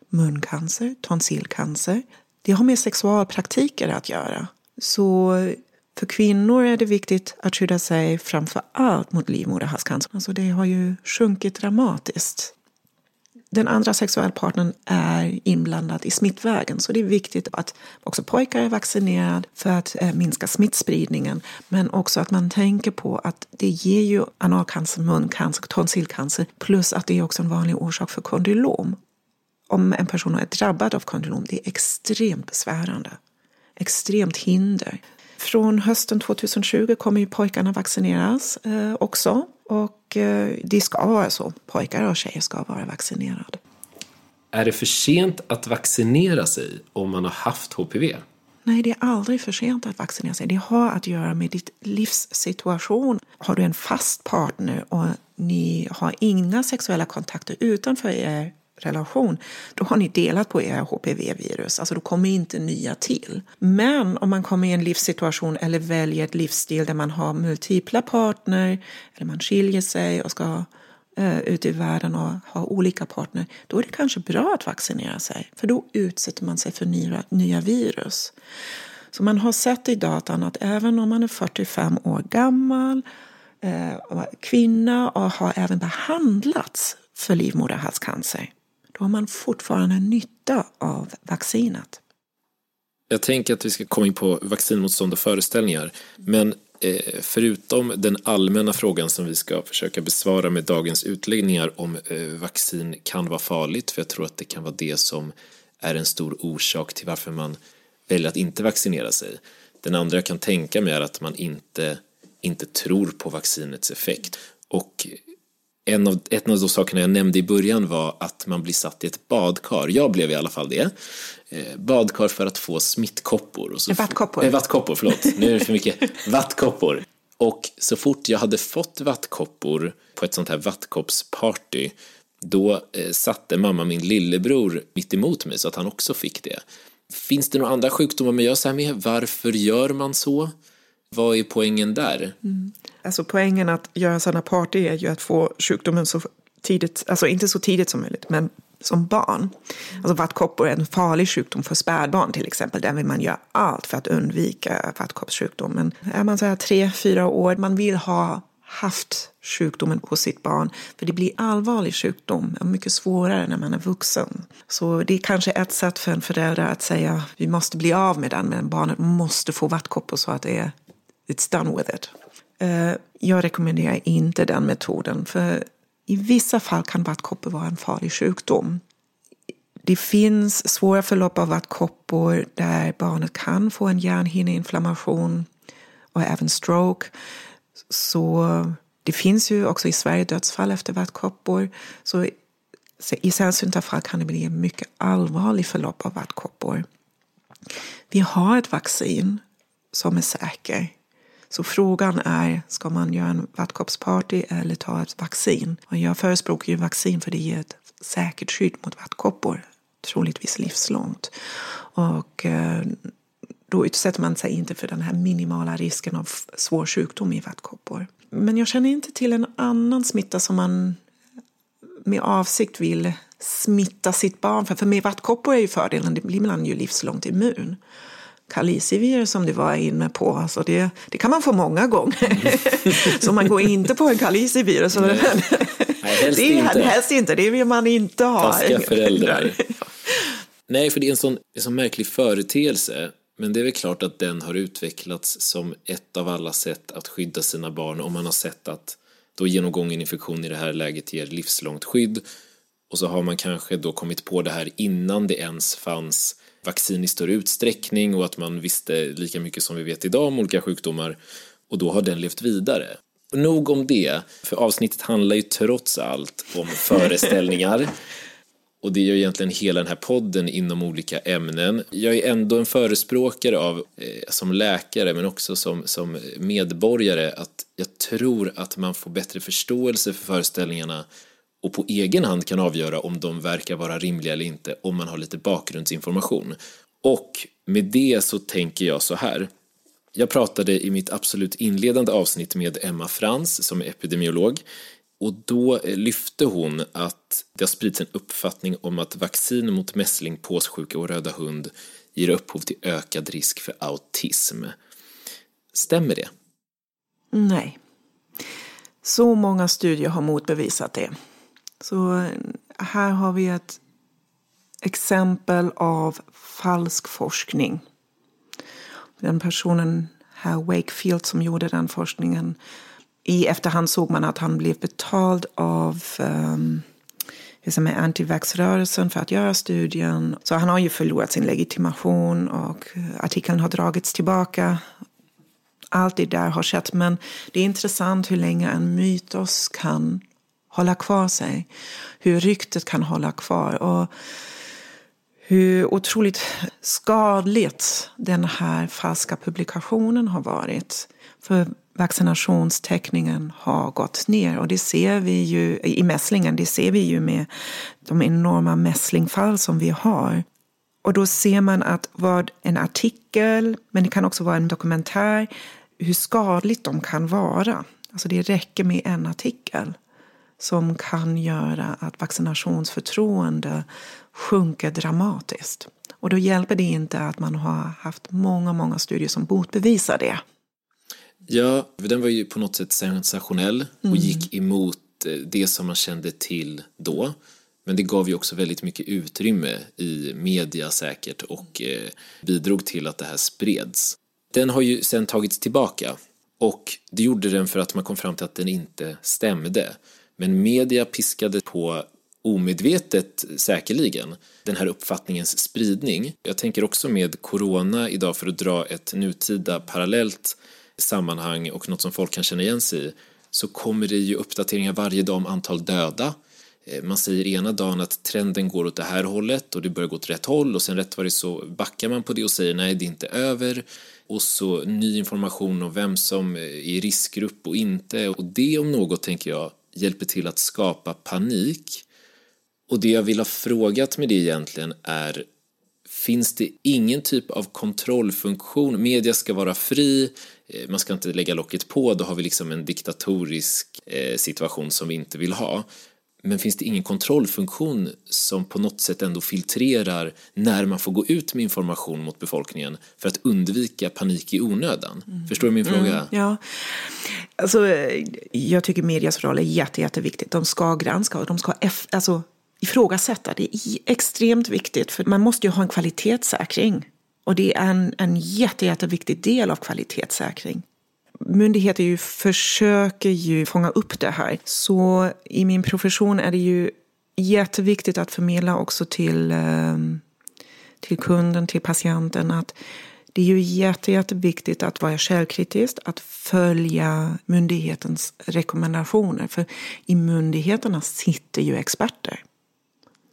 muncancer, tonsillcancer. Det har med sexualpraktiker att göra. Så För kvinnor är det viktigt att skydda sig framför allt mot livmoderhalscancer. Alltså det har ju sjunkit dramatiskt. Den andra sexualpartnern är inblandad i smittvägen så det är viktigt att också pojkar är vaccinerade för att eh, minska smittspridningen. Men också att man tänker på att det ger ju analcancer, muncancer, tonsillcancer plus att det är också en vanlig orsak för kondylom. Om en person är drabbad av kondylom, det är extremt besvärande. Extremt hinder. Från hösten 2020 kommer ju pojkarna vaccineras eh, också. Och eh, det ska vara så. Pojkar och tjejer ska vara vaccinerade. Är det för sent att vaccinera sig om man har haft HPV? Nej, det är aldrig för sent att vaccinera sig. Det har att göra med ditt livssituation. Har du en fast partner och ni har inga sexuella kontakter utanför er relation, då har ni delat på era HPV-virus. Alltså då kommer inte nya till. Men om man kommer i en livssituation eller väljer ett livsstil där man har multipla partner eller man skiljer sig och ska eh, ut i världen och ha olika partner, då är det kanske bra att vaccinera sig. För då utsätter man sig för nya, nya virus. Så man har sett i datan att även om man är 45 år gammal, eh, kvinna och har även behandlats för livmoderhalscancer då har man fortfarande nytta av vaccinet. Jag tänker att vi ska komma in på vaccinmotstånd och föreställningar. Men eh, förutom den allmänna frågan som vi ska försöka besvara med dagens utläggningar om eh, vaccin kan vara farligt, för jag tror att det kan vara det som är en stor orsak till varför man väljer att inte vaccinera sig. Den andra jag kan tänka mig är att man inte, inte tror på vaccinets effekt. Och en av, en av de sakerna jag nämnde i början var att man blir satt i ett badkar. Jag blev i alla fall det. Eh, badkar för att få smittkoppor. Och så vattkoppor. Eh, vattkoppor, förlåt. Nu är det för mycket. Vattkoppor. Och så fort jag hade fått vattkoppor på ett sånt här vattkoppsparty då eh, satte mamma min lillebror mitt emot mig så att han också fick det. Finns det några andra sjukdomar man gör så här med? Varför gör man så? Vad är poängen där? Mm. Alltså poängen att göra sådana party är ju att få sjukdomen så tidigt, alltså inte så tidigt som möjligt, men som barn. Alltså vattkoppor är en farlig sjukdom för spädbarn till exempel. Där vill man göra allt för att undvika vattkoppssjukdomen. Är man så här tre, fyra år, man vill ha haft sjukdomen hos sitt barn. För det blir allvarlig sjukdom mycket svårare när man är vuxen. Så det är kanske ett sätt för en förälder att säga vi måste bli av med den, men barnet måste få vattkoppor så att det är it's done with it. Eh, jag rekommenderar inte den metoden för i vissa fall kan vattkoppor vara en farlig sjukdom. Det finns svåra förlopp av vattkoppor där barnet kan få en hjärnhinneinflammation och även stroke. Så det finns ju också i Sverige dödsfall efter vattkoppor. Så i sällsynta fall kan det bli en mycket allvarlig förlopp av vattkoppor. Vi har ett vaccin som är säkert. Så frågan är, ska man göra en vattkoppsparty eller ta ett vaccin? Och jag förespråkar ju vaccin för det ger ett säkert skydd mot vattkoppor, troligtvis livslångt. Och eh, då utsätter man sig inte för den här minimala risken av svår sjukdom i vattkoppor. Men jag känner inte till en annan smitta som man med avsikt vill smitta sitt barn för. För med vattkoppor är ju fördelen, det blir man ju livslångt immun kalicivirus som du var inne på, alltså det, det kan man få många gånger. så man går inte på en kalicivirus. Nej. Nej, helst det är inte. helst inte, det vill man inte ha. Taskiga föräldrar. Nej, för det är en sån, en sån märklig företeelse. Men det är väl klart att den har utvecklats som ett av alla sätt att skydda sina barn om man har sett att då genomgången infektion i det här läget ger livslångt skydd och så har man kanske då kommit på det här innan det ens fanns vaccin i större utsträckning och att man visste lika mycket som vi vet idag om olika sjukdomar och då har den levt vidare. Nog om det, för avsnittet handlar ju trots allt om föreställningar och det gör egentligen hela den här podden inom olika ämnen. Jag är ändå en förespråkare av, eh, som läkare men också som, som medborgare, att jag tror att man får bättre förståelse för föreställningarna och på egen hand kan avgöra om de verkar vara rimliga eller inte om man har lite bakgrundsinformation. Och med det så tänker jag så här. Jag pratade i mitt absolut inledande avsnitt med Emma Frans som är epidemiolog och då lyfte hon att det har spridits en uppfattning om att vaccin mot mässling, påssjuka och röda hund ger upphov till ökad risk för autism. Stämmer det? Nej. Så många studier har motbevisat det. Så här har vi ett exempel av falsk forskning. Den personen, herr Wakefield, som gjorde den forskningen i efterhand såg man att han blev betald av um, antivaxrörelsen för att göra studien. Så han har ju förlorat sin legitimation och artikeln har dragits tillbaka. Allt det där har skett, men det är intressant hur länge en mytos kan hålla kvar sig. Hur ryktet kan hålla kvar. Och hur otroligt skadligt den här falska publikationen har varit. För vaccinationstäckningen har gått ner och det ser vi ju i mässlingen, det ser vi ju med de enorma mässlingfall som vi har. Och då ser man att vad en artikel, men det kan också vara en dokumentär, hur skadligt de kan vara. Alltså det räcker med en artikel som kan göra att vaccinationsförtroende sjunker dramatiskt. Och då hjälper det inte att man har haft många, många studier som motbevisar det. Ja, den var ju på något sätt sensationell och mm. gick emot eh, det som man kände till då. Men det gav ju också väldigt mycket utrymme i media säkert och eh, bidrog till att det här spreds. Den har ju sen tagits tillbaka och det gjorde den för att man kom fram till att den inte stämde. Men media piskade på omedvetet säkerligen den här uppfattningens spridning. Jag tänker också med corona idag för att dra ett nutida parallellt sammanhang och något som folk kan känna igen sig i så kommer det ju uppdateringar varje dag om antal döda. Eh, man säger ena dagen att trenden går åt det här hållet och det börjar gå åt rätt håll och sen rätt vad det så backar man på det och säger nej det är inte över och så ny information om vem som är i riskgrupp och inte och det om något tänker jag hjälper till att skapa panik och det jag vill ha frågat med det egentligen är Finns det ingen typ av kontrollfunktion? Media ska vara fri, eh, man ska inte lägga locket på, då har vi liksom en diktatorisk eh, situation som vi inte vill ha. Men finns det ingen kontrollfunktion som på något sätt ändå filtrerar när man får gå ut med information mot befolkningen för att undvika panik i onödan? Mm. Förstår du min fråga? Mm, ja. Alltså, jag tycker medias roll är jätte, jätteviktigt. De ska granska och de ska alltså, ifrågasätta. Det är extremt viktigt för man måste ju ha en kvalitetssäkring. Och det är en, en jätte, jätteviktig del av kvalitetssäkring. Myndigheter ju försöker ju fånga upp det här. Så i min profession är det ju jätteviktigt att förmedla också till, ehm, till kunden, till patienten att det är ju jätte, jätteviktigt att vara källkritisk, att följa myndighetens rekommendationer. För i myndigheterna sitter ju experter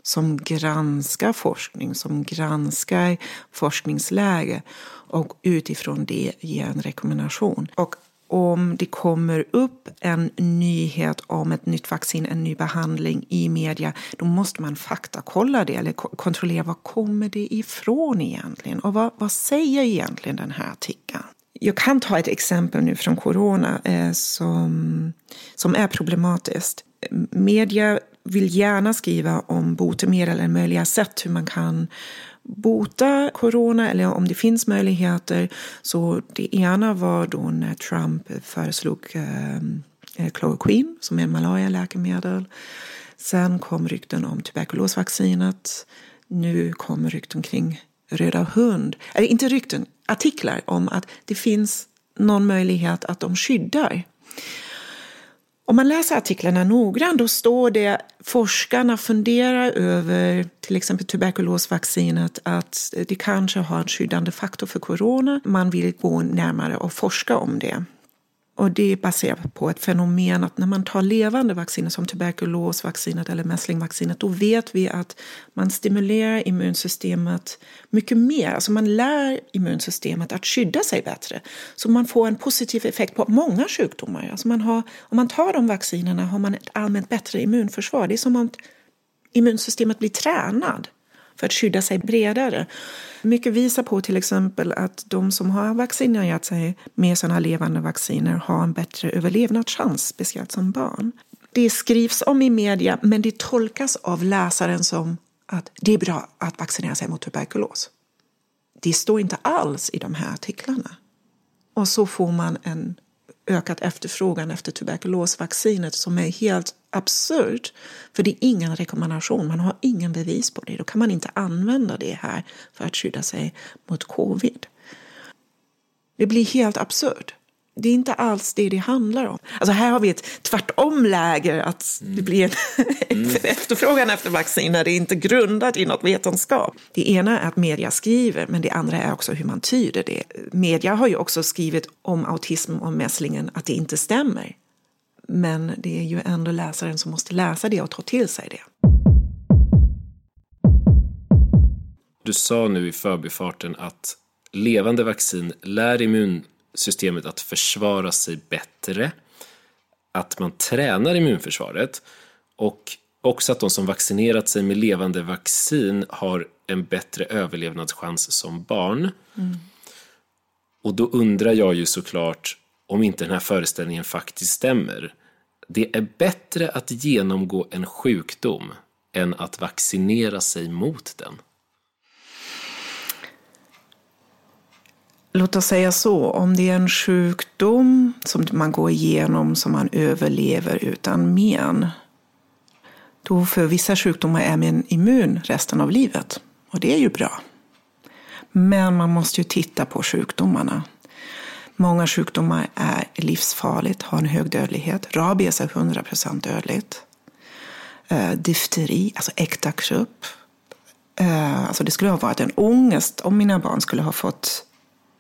som granskar forskning, som granskar forskningsläge och utifrån det ge en rekommendation. Och om det kommer upp en nyhet om ett nytt vaccin, en ny behandling i media, då måste man faktakolla det eller kontrollera var kommer det ifrån egentligen och vad, vad säger egentligen den här artikeln? Jag kan ta ett exempel nu från corona eh, som, som är problematiskt. Media vill gärna skriva om botemedel eller möjliga sätt hur man kan bota corona eller om det finns möjligheter. Så det ena var då när Trump föreslog eh, eh chloroquine som är malarialäkemedel. Sen kom rykten om tuberkulosvaccinet. Nu kommer rykten kring röda hund. Eller inte rykten, artiklar om att det finns någon möjlighet att de skyddar om man läser artiklarna noggrant då står det forskarna funderar över till exempel tuberkulosvaccinet att det kanske har en skyddande faktor för corona. Man vill gå närmare och forska om det. Och det är baserat på ett fenomen att när man tar levande vacciner som tuberkulosvaccinet eller mässlingvaccinet då vet vi att man stimulerar immunsystemet mycket mer. Alltså man lär immunsystemet att skydda sig bättre. Så man får en positiv effekt på många sjukdomar. Alltså man har, om man tar de vaccinerna har man ett allmänt bättre immunförsvar. Det är som om immunsystemet blir tränad för att skydda sig bredare. Mycket visar på till exempel att de som har vaccinerat sig med sådana levande vacciner har en bättre överlevnadschans, speciellt som barn. Det skrivs om i media, men det tolkas av läsaren som att det är bra att vaccinera sig mot tuberkulos. Det står inte alls i de här artiklarna. och så får man en ökad efterfrågan efter tuberkulosvaccinet som är helt absurt. För det är ingen rekommendation, man har ingen bevis på det. Då kan man inte använda det här för att skydda sig mot covid. Det blir helt absurt. Det är inte alls det det handlar om. Alltså här har vi ett tvärtom-läger, att det blir en mm. efterfrågan efter vaccin när det inte är grundat i något vetenskap. Det ena är att media skriver, men det andra är också hur man tyder det. Media har ju också skrivit om autism och mässlingen att det inte stämmer. Men det är ju ändå läsaren som måste läsa det och ta till sig det. Du sa nu i förbifarten att levande vaccin lär systemet att försvara sig bättre, att man tränar immunförsvaret och också att de som vaccinerat sig med levande vaccin har en bättre överlevnadschans som barn. Mm. Och då undrar jag ju såklart om inte den här föreställningen faktiskt stämmer. Det är bättre att genomgå en sjukdom än att vaccinera sig mot den. Låt oss säga så, om det är en sjukdom som man går igenom som man överlever utan men, då för vissa sjukdomar är man immun resten av livet. Och det är ju bra. Men man måste ju titta på sjukdomarna. Många sjukdomar är livsfarligt, har en hög dödlighet. Rabies är 100% dödligt. Uh, difteri, alltså äkta krupp. Uh, eh, alltså det skulle ha varit en ångest om mina barn skulle ha fått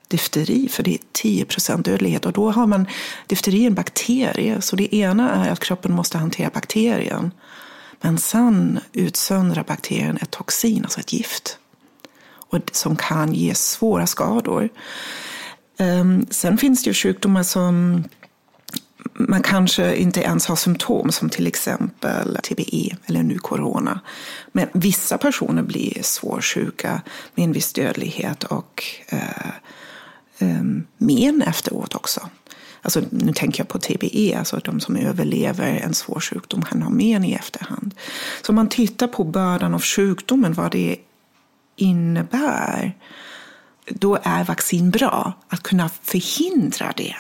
difteri, för det är 10% dödlighet. Och då har man difteri är en bakterie, så det ena är att kroppen måste hantera bakterien. Men sen utsöndrar bakterien ett toxin, alltså ett gift, och som kan ge svåra skador. Ehm, sen finns det ju sjukdomar som man kanske inte ens har symptom som till exempel TBE eller nu corona. Men vissa personer blir svårsjuka med en viss dödlighet och eh, Ehm, men efteråt också. Alltså, nu tänker jag på TBE, alltså de som överlever en svår sjukdom kan ha men i efterhand. Så om man tittar på bördan av sjukdomen, vad det innebär, då är vaccin bra. Att kunna förhindra det.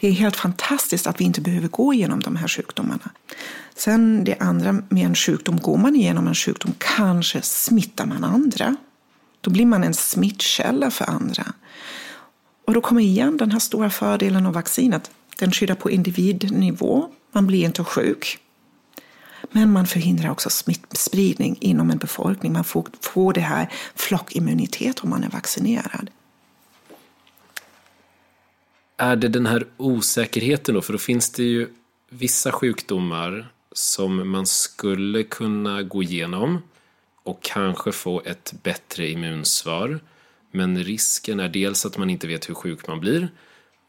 Det är helt fantastiskt att vi inte behöver gå igenom de här sjukdomarna. Sen det andra med en sjukdom, går man igenom en sjukdom kanske smittar man andra. Då blir man en smittkälla för andra. Och då kommer igen den här stora fördelen av vaccinet. Den skyddar på individnivå, man blir inte sjuk. Men man förhindrar också smittspridning inom en befolkning. Man får, får det här flockimmunitet om man är vaccinerad. Är det den här osäkerheten då? För då finns det ju vissa sjukdomar som man skulle kunna gå igenom och kanske få ett bättre immunsvar. Men risken är dels att man inte vet hur sjuk man blir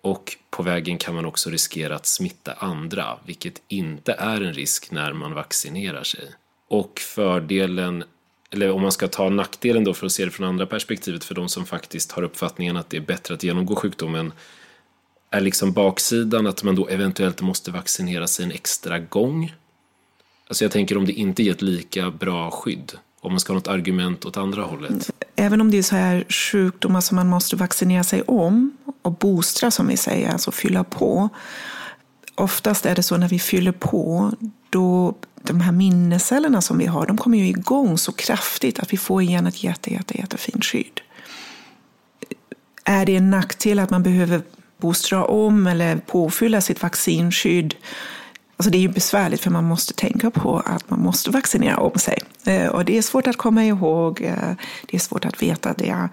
och på vägen kan man också riskera att smitta andra, vilket inte är en risk när man vaccinerar sig. Och fördelen, eller om man ska ta nackdelen då för att se det från andra perspektivet för de som faktiskt har uppfattningen att det är bättre att genomgå sjukdomen är liksom baksidan att man då eventuellt måste vaccinera sig en extra gång. Alltså jag tänker om det inte ger ett lika bra skydd om man ska ha något argument åt andra hållet. Även om det är så här sjukdomar som man måste vaccinera sig om och boostra som vi säger, alltså fylla på. Oftast är det så när vi fyller på, då de här minnescellerna som vi har, de kommer ju igång så kraftigt att vi får igen ett jätte, jätte, jättefint skydd. Är det en nackdel att man behöver boostra om eller påfylla sitt vaccinskydd Alltså det är ju besvärligt för man måste tänka på att man måste vaccinera om sig. Eh, och det är svårt att komma ihåg, eh, det är svårt att veta det.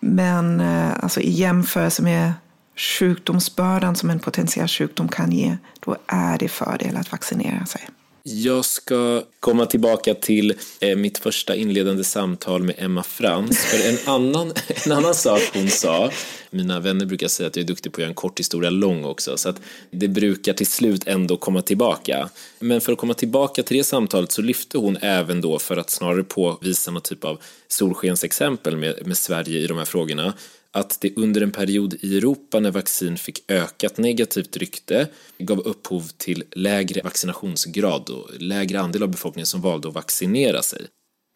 Men eh, alltså i jämförelse med sjukdomsbördan som en potentiell sjukdom kan ge, då är det fördel att vaccinera sig. Jag ska komma tillbaka till eh, mitt första inledande samtal med Emma Frans. För en annan, en annan sak hon sa, mina vänner brukar säga att jag är duktig på att göra en kort historia lång också, så att det brukar till slut ändå komma tillbaka. Men för att komma tillbaka till det samtalet så lyfte hon även då, för att snarare påvisa någon typ av solskensexempel med, med Sverige i de här frågorna, att det under en period i Europa när vaccin fick ökat negativt rykte gav upphov till lägre vaccinationsgrad och lägre andel av befolkningen som valde att vaccinera sig.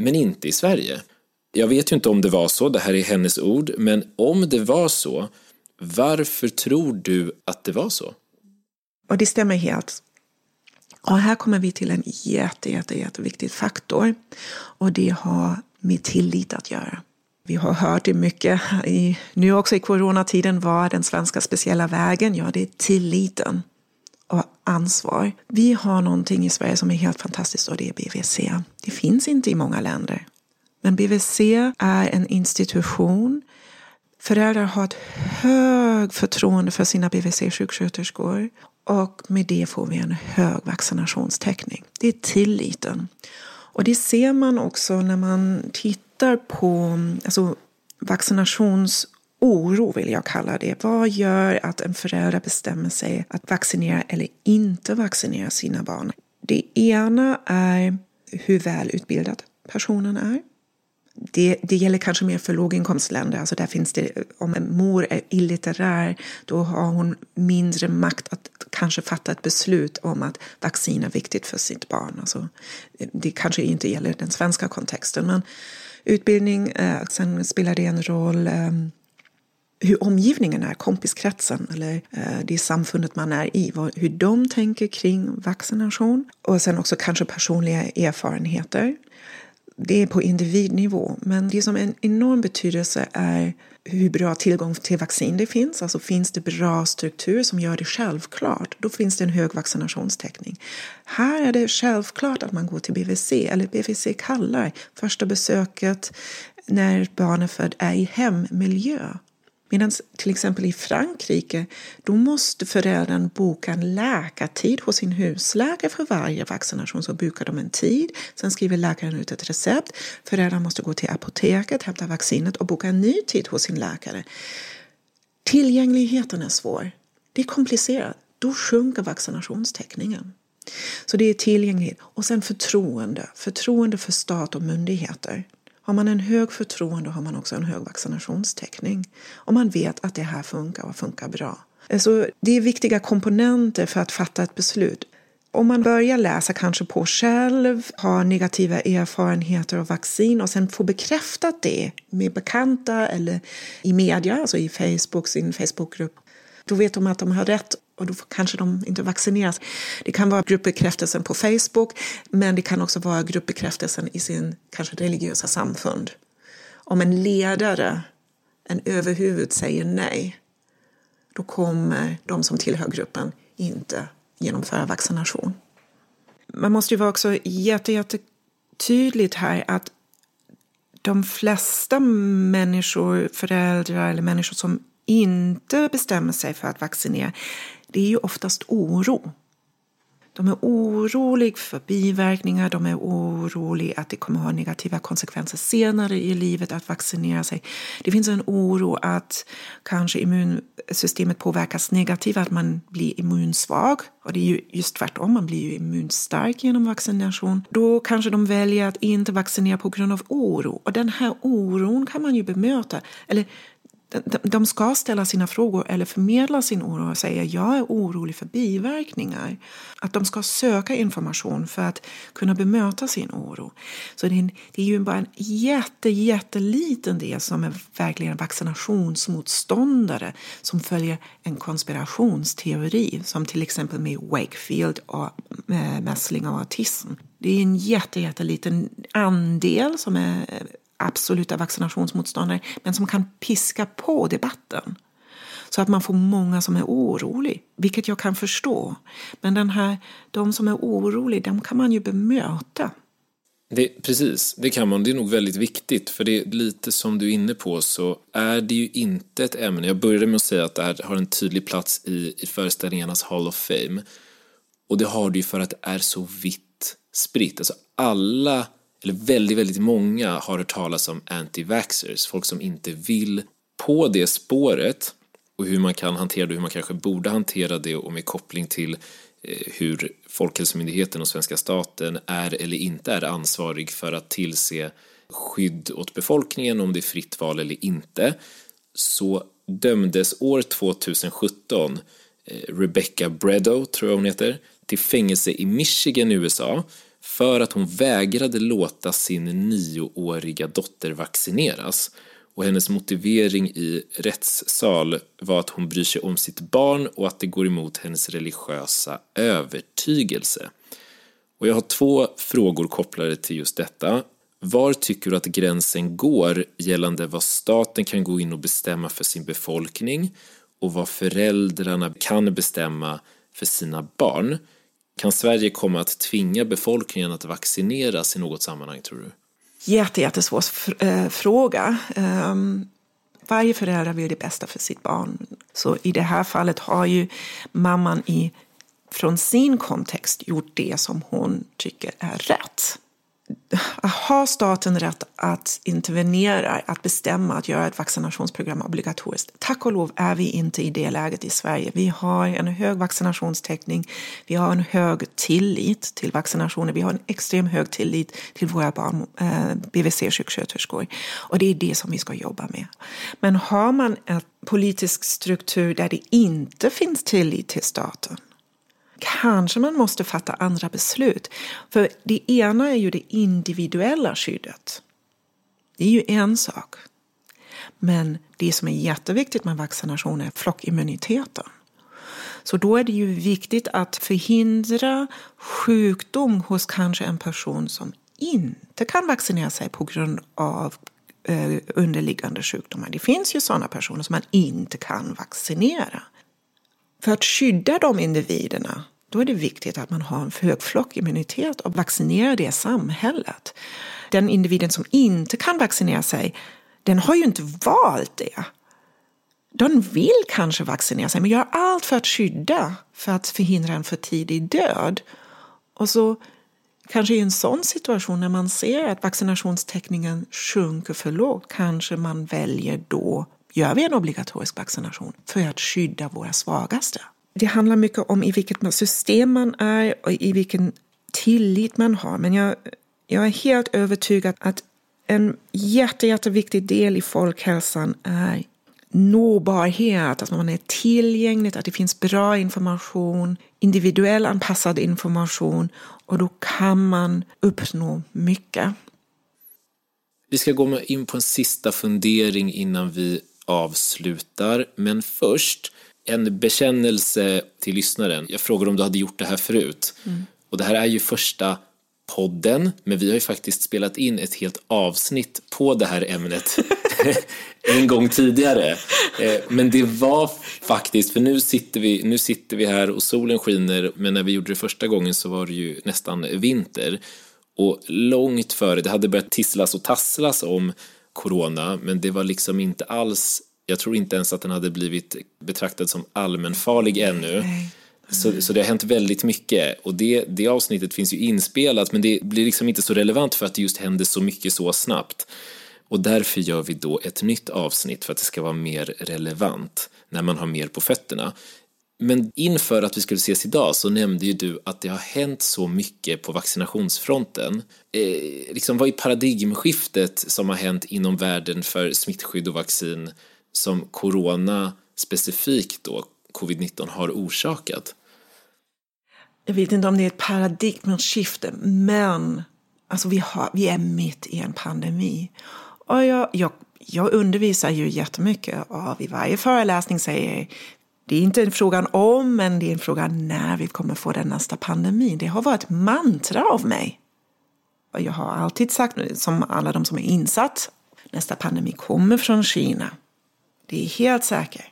Men inte i Sverige. Jag vet ju inte om det var så, det här är hennes ord, men om det var så, Varför tror du att det var så? Och det stämmer helt. Och här kommer vi till en jätte, jätte, jätteviktig faktor. Och det har med tillit att göra. Vi har hört det mycket i, nu också i coronatiden. Vad är den svenska speciella vägen? Ja, det är tilliten och ansvar. Vi har någonting i Sverige som är helt fantastiskt och det är BVC. Det finns inte i många länder. Men BVC är en institution. Föräldrar har ett högt förtroende för sina BVC-sjuksköterskor och med det får vi en hög vaccinationstäckning. Det är tilliten. Och det ser man också när man tittar på alltså, vaccinationsoro, vill jag kalla det. Vad gör att en förälder bestämmer sig att vaccinera eller inte vaccinera sina barn? Det ena är hur välutbildad personen är det, det gäller kanske mer för låginkomstländer. Alltså där finns det, om en mor är illitterär då har hon mindre makt att kanske fatta ett beslut om att vaccin är viktigt för sitt barn. Alltså, det kanske inte gäller den svenska kontexten. Men utbildning, eh, sen spelar det en roll eh, hur omgivningen är, kompiskretsen eller eh, det samfundet man är i, vad, hur de tänker kring vaccination och sen också kanske personliga erfarenheter det är på individnivå. Men det som är en enorm betydelse är hur bra tillgång till vaccin det finns. Alltså finns det bra struktur som gör det självklart, då finns det en hög vaccinationstäckning. Här är det självklart att man går till BVC, eller BVC kallar första besöket när barnet är född är i hemmiljö. Medan till exempel i Frankrike, då måste föräldern boka en läkartid hos sin husläkare för varje vaccination. Så bokar de en tid, sen skriver läkaren ut ett recept. Föräldern måste gå till apoteket, hämta vaccinet och boka en ny tid hos sin läkare. Tillgängligheten är svår. Det är komplicerat. Då sjunker vaccinationstäckningen. Så det är tillgänglighet. Och sen förtroende. Förtroende för stat och myndigheter. Har man en hög förtroende har man också en hög vaccinationstäckning. Och man vet att det här funkar och funkar bra. Så det är viktiga komponenter för att fatta ett beslut. Om man börjar läsa kanske på själv, har negativa erfarenheter av vaccin och sen får bekräftat det med bekanta eller i media, alltså i Facebook, sin Facebookgrupp, då vet de att de har rätt och då kanske de inte vaccineras. Det kan vara gruppbekräftelsen på Facebook men det kan också vara gruppbekräftelsen i sin kanske religiösa samfund. Om en ledare, en överhuvud säger nej då kommer de som tillhör gruppen inte genomföra vaccination. Man måste ju vara också jätte, jätte tydligt här att de flesta människor, föräldrar eller människor som inte bestämmer sig för att vaccinera, det är ju oftast oro. De är oroliga för biverkningar, de är oroliga att det kommer att ha negativa konsekvenser senare i livet att vaccinera sig. Det finns en oro att kanske immunsystemet påverkas negativt, att man blir immunsvag. Och det är ju just tvärtom, man blir ju immunstark genom vaccination. Då kanske de väljer att inte vaccinera på grund av oro. Och den här oron kan man ju bemöta. Eller de ska ställa sina frågor eller förmedla sin oro och säga jag är orolig för biverkningar. Att de ska söka information för att kunna bemöta sin oro. Så det är, en, det är ju bara en jätte, jätteliten del som är verkligen vaccinationsmotståndare som följer en konspirationsteori som till exempel med Wakefield och eh, mässling och autism. Det är en jätte, jätteliten andel som är absoluta vaccinationsmotståndare men som kan piska på debatten. Så att man får många som är oroliga, vilket jag kan förstå. Men den här, de som är oroliga, de kan man ju bemöta. Det, precis, det kan man. Det är nog väldigt viktigt, för det är lite som du är inne på så är det ju inte ett ämne. Jag började med att säga att det här har en tydlig plats i, i föreställningarnas Hall of Fame. Och det har det ju för att det är så vitt spritt. Alltså alla eller väldigt, väldigt många har hört talas om anti-vaxxers, folk som inte vill på det spåret och hur man kan hantera det, hur man kanske borde hantera det och med koppling till eh, hur Folkhälsomyndigheten och svenska staten är eller inte är ansvarig för att tillse skydd åt befolkningen om det är fritt val eller inte så dömdes år 2017 eh, Rebecca Bredow, tror jag hon heter, till fängelse i Michigan, USA för att hon vägrade låta sin nioåriga dotter vaccineras. och hennes motivering i rättssal var att hon bryr sig om sitt barn och att det går emot hennes religiösa övertygelse. Och jag har två frågor kopplade till just detta. Var tycker du att gränsen går gällande vad staten kan gå in och bestämma för sin befolkning och vad föräldrarna kan bestämma för sina barn? Kan Sverige komma att tvinga befolkningen att vaccineras i något sammanhang, tror du? Jätte, jättesvår äh, fråga. Um, varje förälder vill det bästa för sitt barn. Så i det här fallet har ju mamman i, från sin kontext gjort det som hon tycker är rätt har staten rätt att intervenera, att bestämma att göra ett vaccinationsprogram obligatoriskt? Tack och lov är vi inte i det läget i Sverige. Vi har en hög vaccinationstäckning, vi har en hög tillit till vaccinationer, vi har en extremt hög tillit till våra barn, eh, BVC-sjuksköterskor. Och det är det som vi ska jobba med. Men har man en politisk struktur där det inte finns tillit till staten kanske man måste fatta andra beslut. För det ena är ju det individuella skyddet. Det är ju en sak. Men det som är jätteviktigt med vaccination är flockimmuniteten. Så då är det ju viktigt att förhindra sjukdom hos kanske en person som inte kan vaccinera sig på grund av eh, underliggande sjukdomar. Det finns ju sådana personer som man inte kan vaccinera. För att skydda de individerna då är det viktigt att man har en hög flockimmunitet och vaccinerar det samhället. Den individen som inte kan vaccinera sig, den har ju inte valt det. De vill kanske vaccinera sig men gör allt för att skydda, för att förhindra en för tidig död. Och så kanske i en sån situation när man ser att vaccinationstäckningen sjunker för lågt, kanske man väljer då, gör vi en obligatorisk vaccination för att skydda våra svagaste. Det handlar mycket om i vilket system man är och i vilken tillit man har. Men jag, jag är helt övertygad att en jätte, jätteviktig del i folkhälsan är nåbarhet, att man är tillgänglig, att det finns bra information, individuell anpassad information och då kan man uppnå mycket. Vi ska gå in på en sista fundering innan vi avslutar, men först en bekännelse till lyssnaren. Jag frågade om du hade gjort det här förut. Mm. Och det här är ju första podden, men vi har ju faktiskt spelat in ett helt avsnitt på det här ämnet en gång tidigare. Eh, men det var faktiskt, för nu sitter, vi, nu sitter vi här och solen skiner, men när vi gjorde det första gången så var det ju nästan vinter. Och långt före, det hade börjat tisslas och tasslas om corona, men det var liksom inte alls jag tror inte ens att den hade blivit betraktad som allmänfarlig ännu. Så, så det har hänt väldigt mycket och det, det avsnittet finns ju inspelat men det blir liksom inte så relevant för att det just hände så mycket så snabbt. Och därför gör vi då ett nytt avsnitt för att det ska vara mer relevant när man har mer på fötterna. Men inför att vi skulle ses idag så nämnde ju du att det har hänt så mycket på vaccinationsfronten. Eh, liksom vad är paradigmskiftet som har hänt inom världen för smittskydd och vaccin som corona specifikt då, covid-19, har orsakat? Jag vet inte om det är ett paradigmskifte, men alltså vi, har, vi är mitt i en pandemi. Och jag, jag, jag undervisar ju jättemycket och i varje föreläsning säger jag det är inte en fråga om, men det är en fråga när vi kommer få den nästa pandemi. Det har varit mantra av mig. Och jag har alltid sagt, som alla de som är insatt, nästa pandemi kommer från Kina. Det är helt säkert.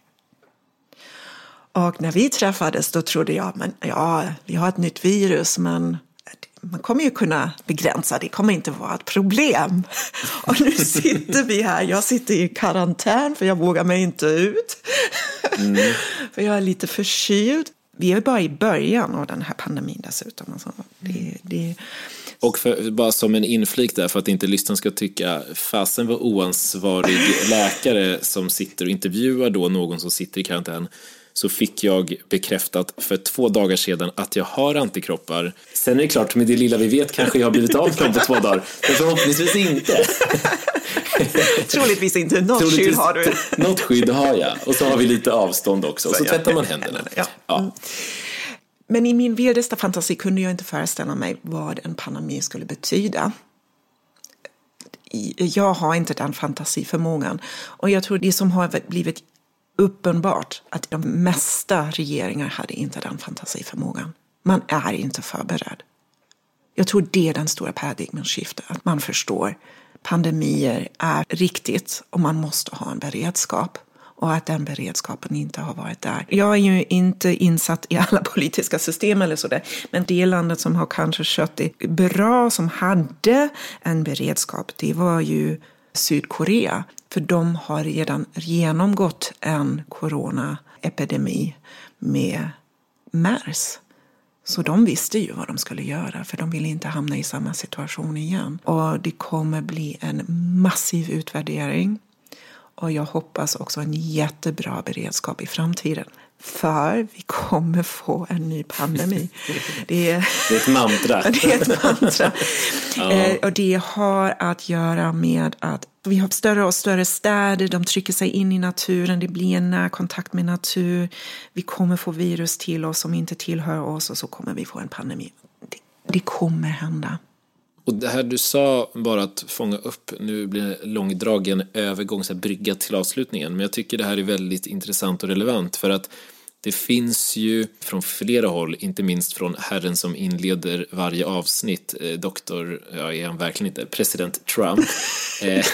Och när vi träffades då trodde jag, men ja, vi har ett nytt virus, men man kommer ju kunna begränsa, det kommer inte vara ett problem. Och nu sitter vi här, jag sitter i karantän för jag vågar mig inte ut. Mm. för jag är lite förkyld. Vi är bara i början av den här pandemin dessutom. Alltså, det, det, och för, bara som en inflik där, för att inte lyssnaren ska tycka fasen var oansvarig läkare som sitter och intervjuar då någon som sitter i karantän så fick jag bekräftat för två dagar sedan att jag har antikroppar. Sen är det klart, med det lilla vi vet kanske jag har blivit av med dem på två dagar. Men förhoppningsvis inte. Troligtvis inte. Något Troligtvis, skydd har du. Något skydd har jag. Och så har vi lite avstånd också. Och så tvättar man händerna. Ja. ja. Men i min vildaste fantasi kunde jag inte föreställa mig vad en pandemi skulle betyda. jag har inte den fantasiförmågan. Och jag tror det som har blivit uppenbart att de mesta regeringar hade inte den fantasiförmågan. Man är inte förberedd. Jag tror det är den stora paradigmskiftet, att man förstår pandemier är riktigt och man måste ha en beredskap och att den beredskapen inte har varit där. Jag är ju inte insatt i alla politiska system eller sådär, men det landet som har kanske skött det bra, som hade en beredskap, det var ju Sydkorea. För de har redan genomgått en coronaepidemi med mers. Så de visste ju vad de skulle göra, för de ville inte hamna i samma situation igen. Och det kommer bli en massiv utvärdering. Och jag hoppas också en jättebra beredskap i framtiden. För vi kommer få en ny pandemi. Det är, det är ett mantra. det är ett mantra. ja. Eh, och det har att göra med att vi har större och större städer, de trycker sig in i naturen, det blir en närkontakt med natur. Vi kommer få virus till oss som inte tillhör oss och så kommer vi få en pandemi. Det, det kommer hända. Och det här du sa, bara att fånga upp, nu blir det långdragen övergång, så här brygga till avslutningen, men jag tycker det här är väldigt intressant och relevant för att det finns ju från flera håll, inte minst från herren som inleder varje avsnitt, eh, doktor, ja är han verkligen inte, president Trump. eh,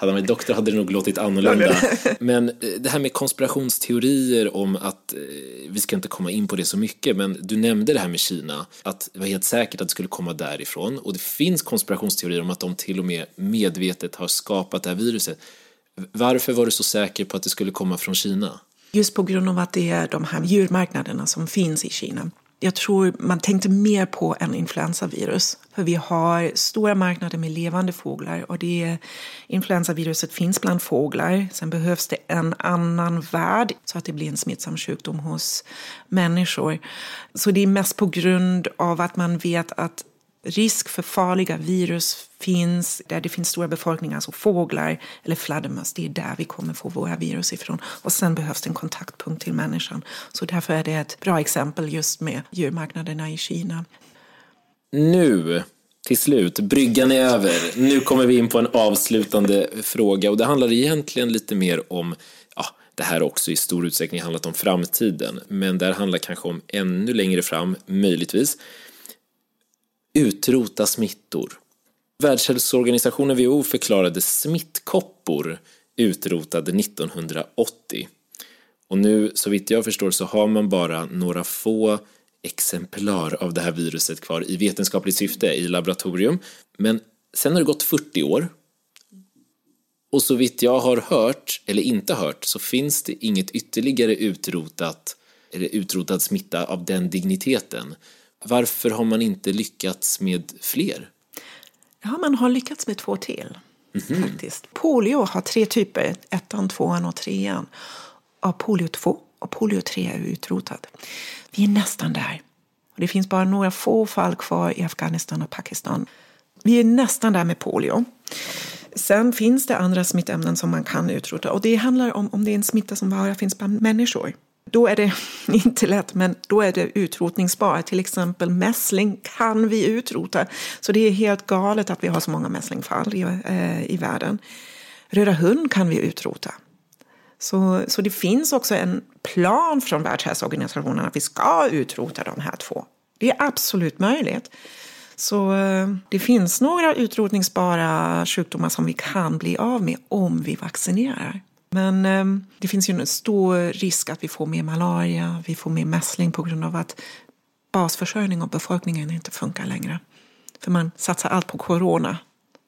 hade han varit doktor hade det nog låtit annorlunda. Men eh, det här med konspirationsteorier om att, eh, vi ska inte komma in på det så mycket, men du nämnde det här med Kina, att det var helt säkert att det skulle komma därifrån. Och det finns konspirationsteorier om att de till och med medvetet har skapat det här viruset. Varför var du så säker på att det skulle komma från Kina? Just på grund av att det är de här djurmarknaderna som finns i Kina. Jag tror man tänkte mer på än influensavirus. För vi har stora marknader med levande fåglar och det influensaviruset finns bland fåglar. Sen behövs det en annan värld så att det blir en smittsam sjukdom hos människor. Så det är mest på grund av att man vet att risk för farliga virus finns där det finns stora befolkningar, alltså fåglar eller fladdermöss. Det är där vi kommer få våra virus ifrån. Och sen behövs det en kontaktpunkt till människan. Så därför är det ett bra exempel just med djurmarknaderna i Kina. Nu till slut, bryggan är över. Nu kommer vi in på en avslutande fråga och det handlar egentligen lite mer om ja, det här också i stor utsträckning handlat om framtiden, men det här handlar kanske om ännu längre fram, möjligtvis. Utrota smittor. Världshälsoorganisationen WHO förklarade smittkoppor utrotade 1980. Och nu, så vitt jag förstår, så har man bara några få exemplar av det här viruset kvar i vetenskapligt syfte i laboratorium. Men sen har det gått 40 år. Och så vitt jag har hört, eller inte hört, så finns det inget ytterligare utrotat, eller utrotad smitta av den digniteten. Varför har man inte lyckats med fler? Ja, man har lyckats med två till. Mm -hmm. faktiskt. Polio har tre typer, ettan, tvåan och trean. Av polio 2 och polio 3 är utrotad. Vi är nästan där. Och det finns bara några få fall kvar i Afghanistan och Pakistan. Vi är nästan där med polio. Sen finns det andra smittämnen som man kan utrota och det handlar om om det är en smitta som bara finns bland människor. Då är det inte lätt, men då är det utrotningsbart. Till exempel mässling kan vi utrota. Så det är helt galet att vi har så många mässlingfall i, eh, i världen. Röda hund kan vi utrota. Så, så det finns också en plan från Världshälsoorganisationen att vi ska utrota de här två. Det är absolut möjligt. Så eh, det finns några utrotningsbara sjukdomar som vi kan bli av med om vi vaccinerar. Men eh, det finns ju en stor risk att vi får mer malaria, vi får mer mässling på grund av att basförsörjning av befolkningen inte funkar längre. För man satsar allt på corona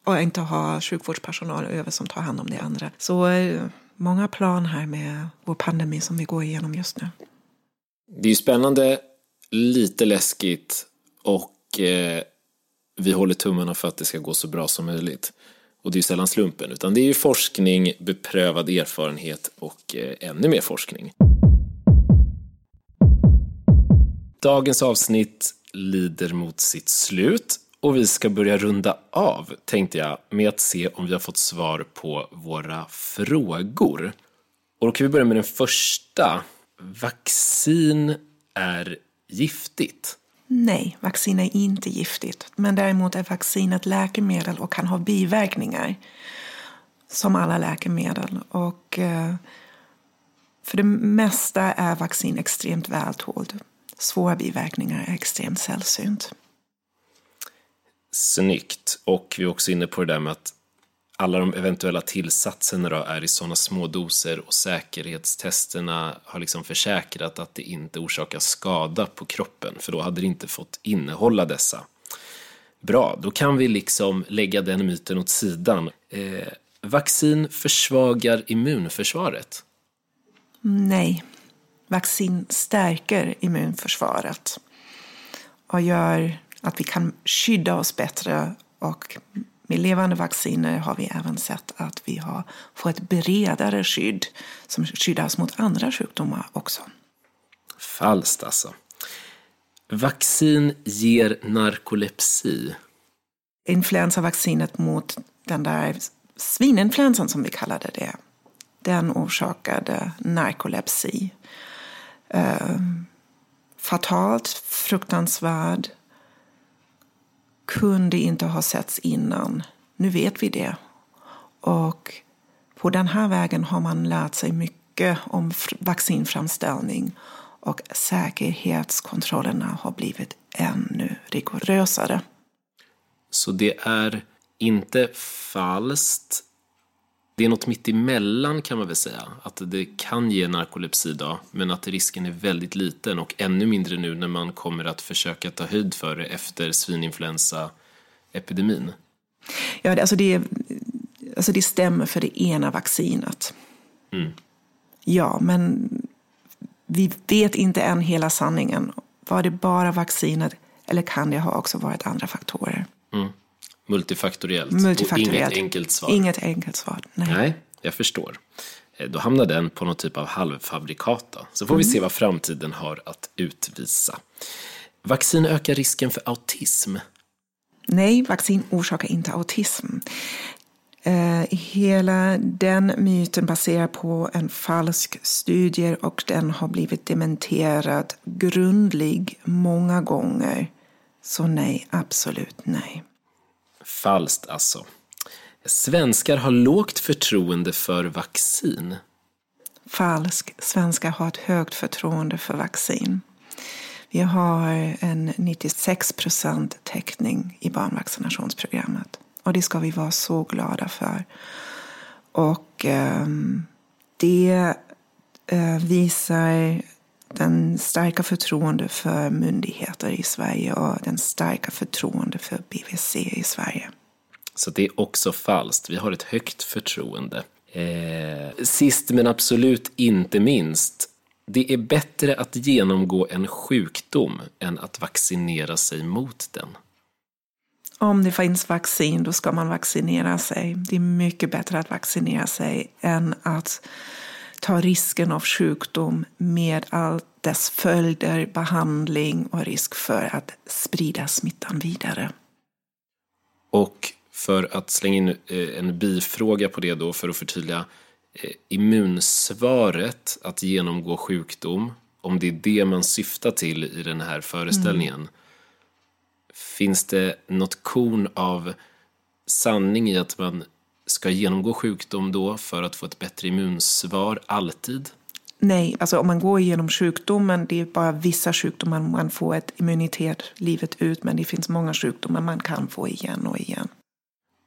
och inte har sjukvårdspersonal över som tar hand om det andra. Så eh, många plan här med vår pandemi som vi går igenom just nu. Det är ju spännande, lite läskigt och eh, vi håller tummarna för att det ska gå så bra som möjligt. Och det är ju sällan slumpen, utan det är ju forskning, beprövad erfarenhet och eh, ännu mer forskning. Dagens avsnitt lider mot sitt slut och vi ska börja runda av, tänkte jag, med att se om vi har fått svar på våra frågor. Och då kan vi börja med den första. Vaccin är giftigt. Nej, vaccin är inte giftigt. Men däremot är vaccin ett läkemedel och kan ha biverkningar. Som alla läkemedel. Och eh, för det mesta är vaccin extremt vältåld. Svåra biverkningar är extremt sällsynt. Snyggt. Och vi är också inne på det där med att alla de eventuella tillsatserna då är i sådana små doser och säkerhetstesterna har liksom försäkrat att det inte orsakar skada på kroppen för då hade det inte fått innehålla dessa. Bra, då kan vi liksom lägga den myten åt sidan. Eh, vaccin försvagar immunförsvaret. Nej, vaccin stärker immunförsvaret och gör att vi kan skydda oss bättre och med levande vacciner har vi även sett att vi har, får ett bredare skydd som skyddar oss mot andra sjukdomar också. Falskt alltså. Vaccin ger narkolepsi. Influensavaccinet mot den där svininfluensan som vi kallade det, den orsakade narkolepsi. Eh, fatalt, fruktansvärd, kunde inte ha setts innan. Nu vet vi det. Och på den här vägen har man lärt sig mycket om vaccinframställning och säkerhetskontrollerna har blivit ännu rigorösare. Så det är inte falskt. Det är något mitt emellan kan man väl säga. Att det kan ge narkolepsi då, men att risken är väldigt liten och ännu mindre nu när man kommer att försöka ta höjd för det efter svininfluensaepidemin. Ja, alltså det, alltså det stämmer för det ena vaccinet. Mm. Ja, men vi vet inte än hela sanningen. Var det bara vaccinet eller kan det ha också varit andra faktorer? Mm. Multifaktoriellt. Multifaktoriellt. Och inget enkelt svar. Inget enkelt svar, nej. Nej, jag förstår. Eh, då hamnar den på någon typ av halvfabrikat. Då. Så får vi se vad framtiden har att utvisa. Vaccin ökar risken för autism. Nej, vaccin orsakar inte autism. Eh, hela den myten baserar på en falsk studie och den har blivit dementerad grundlig många gånger. Så nej, absolut nej. Falskt alltså. Svenskar har lågt förtroende för vaccin. Falsk. Svenskar har ett högt förtroende för vaccin. Vi har en 96 procent täckning i barnvaccinationsprogrammet. Och det ska vi vara så glada för. Och eh, det eh, visar den starka förtroende för myndigheter i Sverige och den starka förtroende för BVC i Sverige. Så det är också falskt. Vi har ett högt förtroende. Eh, sist men absolut inte minst. Det är bättre att genomgå en sjukdom än att vaccinera sig mot den. Om det finns vaccin, då ska man vaccinera sig. Det är mycket bättre att vaccinera sig än att ta risken av sjukdom med allt dess följder, behandling och risk för att sprida smittan vidare. Och för att slänga in eh, en bifråga på det då för att förtydliga eh, immunsvaret att genomgå sjukdom, om det är det man syftar till i den här föreställningen. Mm. Finns det något korn av sanning i att man ska genomgå sjukdom då för att få ett bättre immunsvar alltid? Nej, alltså om man går igenom sjukdomen, det är bara vissa sjukdomar man får ett immunitet livet ut, men det finns många sjukdomar man kan få igen och igen.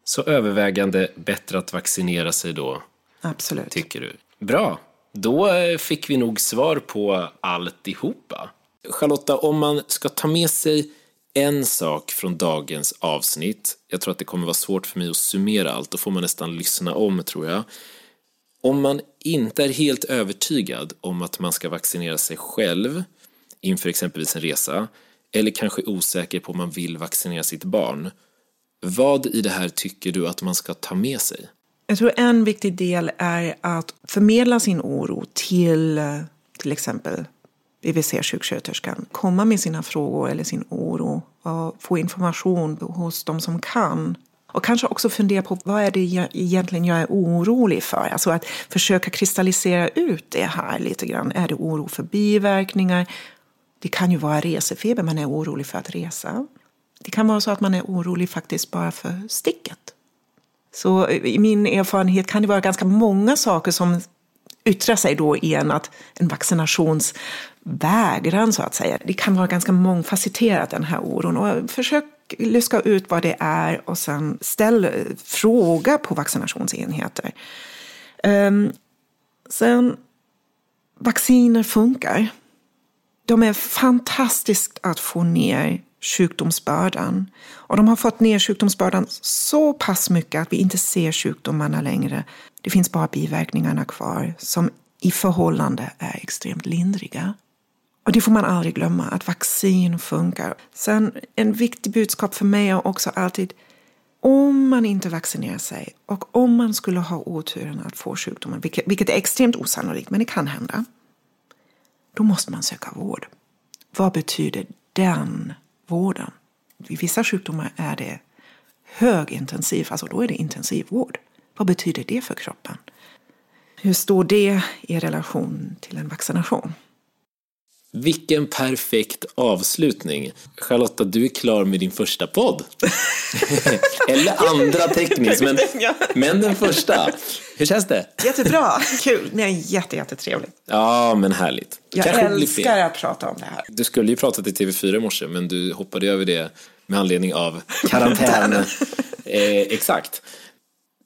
Så övervägande bättre att vaccinera sig då? Absolut. Tycker du? Bra, då eh, fick vi nog svar på alltihopa. Charlotta, om man ska ta med sig en sak från dagens avsnitt, jag tror att det kommer vara svårt för mig att summera allt, då får man nästan lyssna om tror jag. Om man inte är helt övertygad om att man ska vaccinera sig själv inför exempelvis en resa, eller kanske osäker på om man vill vaccinera sitt barn, vad i det här tycker du att man ska ta med sig? Jag tror en viktig del är att förmedla sin oro till eh, till exempel BVC-sjuksköterskan. Komma med sina frågor eller sin oro och få information hos de som kan. Och kanske också fundera på vad är det jag, egentligen jag är orolig för. Alltså att försöka kristallisera ut det här lite grann. Är det oro för biverkningar? Det kan ju vara resefeber, man är orolig för att resa. Det kan vara så att man är orolig faktiskt bara för sticket. Så i min erfarenhet kan det vara ganska många saker som yttrar sig då i en, att en Vägran, så att säga. Det kan vara ganska mångfacetterat den här oron. Och försök luska ut vad det är och sen ställ eh, fråga på vaccinationsenheter. Um, sen, vacciner funkar. De är fantastiskt att få ner sjukdomsbördan. Och de har fått ner sjukdomsbördan så pass mycket att vi inte ser sjukdomarna längre. Det finns bara biverkningarna kvar som i förhållande är extremt lindriga. Och det får man aldrig glömma, att vaccin funkar. Sen en viktig budskap för mig är också alltid om man inte vaccinerar sig och om man skulle ha oturen att få sjukdomen, vilket, vilket är extremt osannolikt, men det kan hända, då måste man söka vård. Vad betyder den vården? Vid vissa sjukdomar är det högintensiv, alltså då är det intensivvård. Vad betyder det för kroppen? Hur står det i relation till en vaccination? Vilken perfekt avslutning. Charlotta, du är klar med din första podd. Eller andra tekniskt, men, men den första. Hur känns det? Jättebra, kul. Nej, jätte, jättetrevligt. Ja, men härligt. Jag Kanske älskar att prata om det här. Du skulle ju prata till TV4 i morse, men du hoppade över det med anledning av karantän. eh, exakt.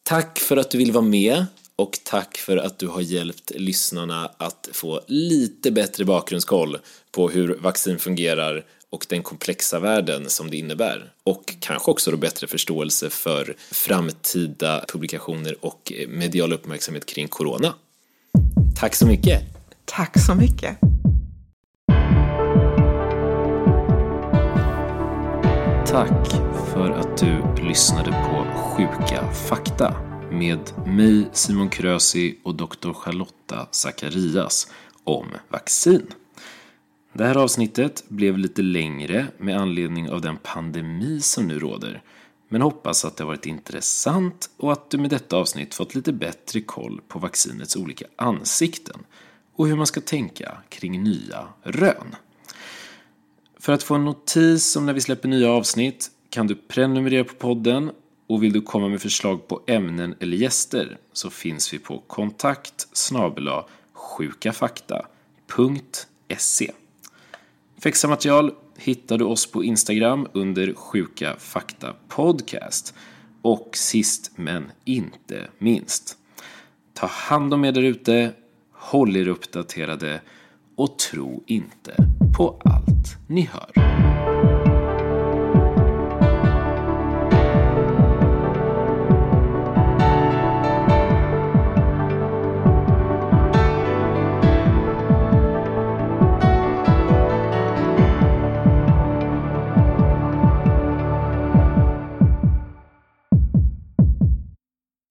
Tack för att du vill vara med och tack för att du har hjälpt lyssnarna att få lite bättre bakgrundskoll på hur vaccin fungerar och den komplexa världen som det innebär. Och kanske också då bättre förståelse för framtida publikationer och medial uppmärksamhet kring corona. Tack så mycket! Tack så mycket! Tack för att du lyssnade på Sjuka fakta med mig Simon Krösi och doktor Charlotta Zacharias om vaccin. Det här avsnittet blev lite längre med anledning av den pandemi som nu råder. Men hoppas att det har varit intressant och att du med detta avsnitt fått lite bättre koll på vaccinets olika ansikten och hur man ska tänka kring nya rön. För att få en notis om när vi släpper nya avsnitt kan du prenumerera på podden och vill du komma med förslag på ämnen eller gäster så finns vi på kontakt sjukafakta.se. För material hittar du oss på Instagram under Sjuka Fakta Podcast. Och sist men inte minst, ta hand om er där ute, håll er uppdaterade och tro inte på allt ni hör.